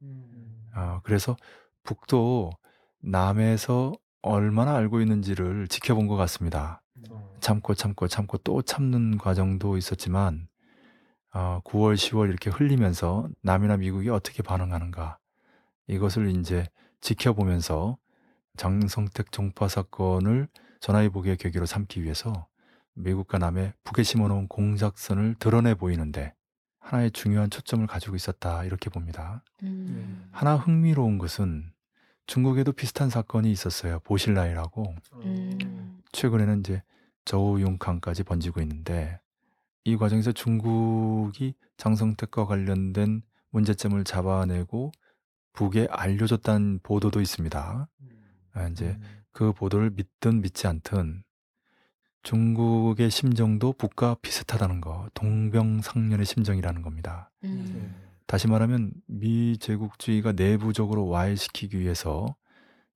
어, 그래서 북도 남에서 얼마나 알고 있는지를 지켜본 것 같습니다. 참고 참고 참고 또 참는 과정도 있었지만 어, 9월, 10월 이렇게 흘리면서 남이나 미국이 어떻게 반응하는가 이것을 이제 지켜보면서 장성택 종파 사건을 전화위복의 계기로 삼기 위해서 미국과 남의 북에 심어놓은 공작선을 드러내 보이는데 하나의 중요한 초점을 가지고 있었다 이렇게 봅니다. 음. 하나 흥미로운 것은 중국에도 비슷한 사건이 있었어요. 보실라이라고 음. 최근에는 이제 저우융캉까지 번지고 있는데 이 과정에서 중국이 장성택과 관련된 문제점을 잡아내고 북에 알려줬다는 보도도 있습니다. 아, 이제 그 보도를 믿든 믿지 않든 중국의 심정도 북과 비슷하다는 거, 동병상련의 심정이라는 겁니다. 음. 다시 말하면 미 제국주의가 내부적으로 와해시키기 위해서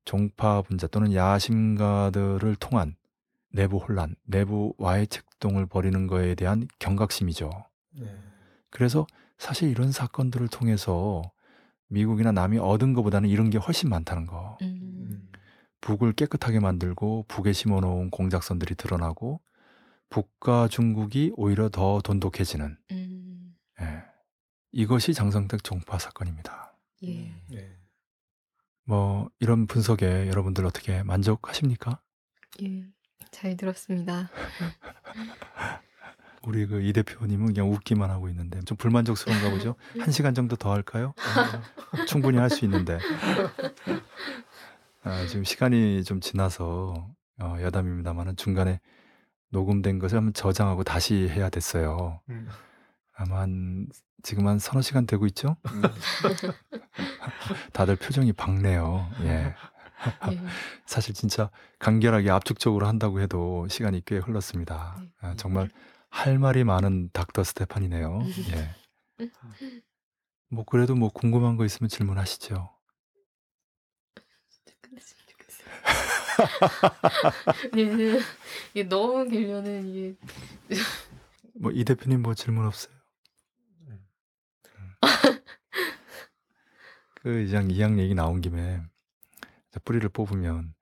종파 분자 또는 야심가들을 통한 내부 혼란, 내부 와해 책동을 벌이는 거에 대한 경각심이죠. 그래서 사실 이런 사건들을 통해서 미국이나 남이 얻은 것보다는 이런 게 훨씬 많다는 거. 음. 북을 깨끗하게 만들고 북에 심어놓은 공작선들이 드러나고 북과 중국이 오히려 더 돈독해지는 음. 예. 이것이 장성택 종파 사건입니다. 예. 뭐 이런 분석에 여러분들 어떻게 만족하십니까? 예. 잘 들었습니다. 우리 그 이 대표님은 그냥 웃기만 하고 있는데 좀 불만족스러운가 보죠? 한 시간 정도 더 할까요? 어, 충분히 할 수 있는데 아, 지금 시간이 좀 지나서 어, 여담입니다만은 중간에 녹음된 것을 한번 저장하고 다시 해야 됐어요. 아마 한, 지금 한 서너 시간 되고 있죠? 다들 표정이 밝네요. 예. 예. 사실 진짜 간결하게 압축적으로 한다고 해도 시간이 꽤 흘렀습니다. 네. 아, 정말 할 말이 많은 닥터 스테판이네요. 예. 뭐 그래도 뭐 궁금한 거 있으면 질문하시죠. 끝냈으면 예. 이게 너무 길면은 이게 뭐 이 대표님 뭐 질문 없어요? 음. 그 이양 이양 얘기 나온 김에 자, 뿌리를 뽑으면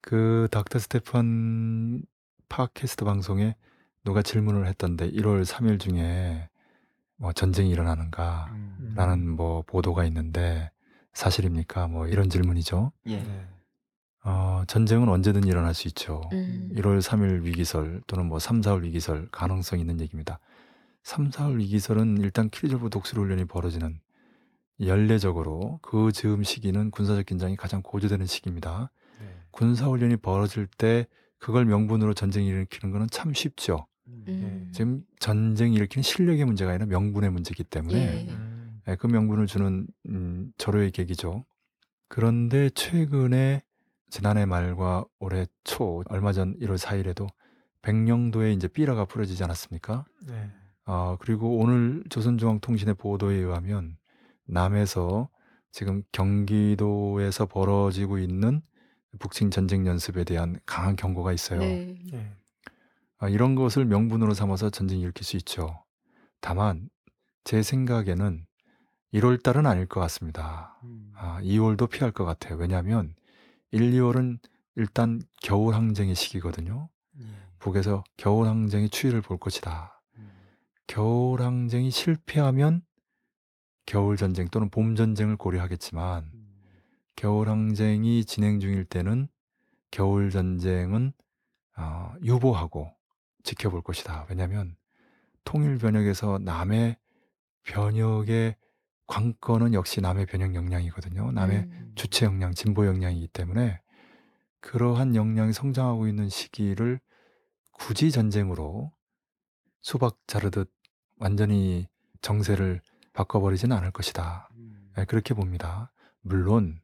그 닥터 스테판 팟캐스트 방송에 누가 질문을 했던데 1월 3일 중에 뭐 전쟁이 일어나는가 라는 뭐 보도가 있는데 사실입니까? 뭐 이런 질문이죠. 예. 네. 어, 전쟁은 언제든 일어날 수 있죠. 음. 1월 3일 위기설 또는 뭐 3, 4월 위기설 가능성 있는 얘기입니다. 3, 4월 위기설은 일단 키리졸브 독수리 훈련이 벌어지는 연례적으로 그 즈음 시기는 군사적 긴장이 가장 고조되는 시기입니다. 네. 군사 훈련이 벌어질 때 그걸 명분으로 전쟁을 일으키는 거는 참 쉽죠. 음. 지금 전쟁 일으키는 실력의 문제가 아니라 명분의 문제이기 때문에 예. 음. 예, 그 명분을 주는 음, 절호의 계기죠. 그런데 최근에 지난해 말과 올해 초 얼마 전 1월 4일에도 백령도에 이제 삐라가 풀어지지 않았습니까? 네. 아, 그리고 오늘 조선중앙통신의 보도에 의하면 남에서 지금 경기도에서 벌어지고 있는 북침 전쟁 연습에 대한 강한 경고가 있어요. 네. 네. 아, 이런 것을 명분으로 삼아서 전쟁이 일으킬 수 있죠. 다만 제 생각에는 1월 달은 아닐 것 같습니다. 음. 아, 2월도 피할 것 같아요. 왜냐하면 1, 2월은 일단 겨울 항쟁의 시기거든요. 예. 북에서 겨울 항쟁의 추이를 볼 것이다. 음. 겨울 항쟁이 실패하면 겨울 전쟁 또는 봄 전쟁을 고려하겠지만 음. 겨울 항쟁이 진행 중일 때는 겨울 전쟁은 어, 유보하고 지켜볼 것이다. 왜냐하면 통일 변혁에서 남의 변혁의 관건은 역시 남의 변혁 역량이거든요. 남의 음. 주체 역량, 진보 역량이기 때문에 그러한 역량이 성장하고 있는 시기를 굳이 전쟁으로 수박 자르듯 완전히 정세를 바꿔버리지는 않을 것이다. 음. 네, 그렇게 봅니다. 물론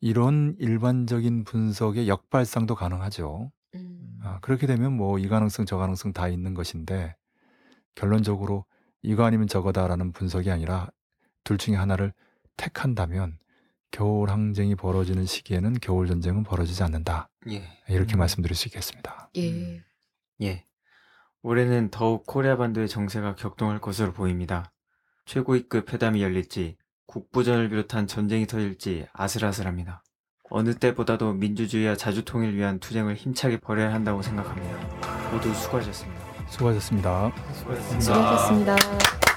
이런 일반적인 분석의 역발상도 가능하죠. 음. 아, 그렇게 되면 뭐 이 가능성 저 가능성 다 있는 것인데 결론적으로 이거 아니면 저거다라는 분석이 아니라 둘 중에 하나를 택한다면 겨울 항쟁이 벌어지는 시기에는 겨울 전쟁은 벌어지지 않는다. 예. 이렇게 음. 말씀드릴 수 있겠습니다. 예. 예. 올해는 더욱 코리아 반도의 정세가 격동할 것으로 보입니다. 최고위급 회담이 열릴지 국부전을 비롯한 전쟁이 터질지 아슬아슬합니다. 어느 때보다도 민주주의와 자주통일 위한 투쟁을 힘차게 벌여야 한다고 생각합니다. 모두 수고하셨습니다. 수고하셨습니다. 수고하셨습니다. 수고하셨습니다.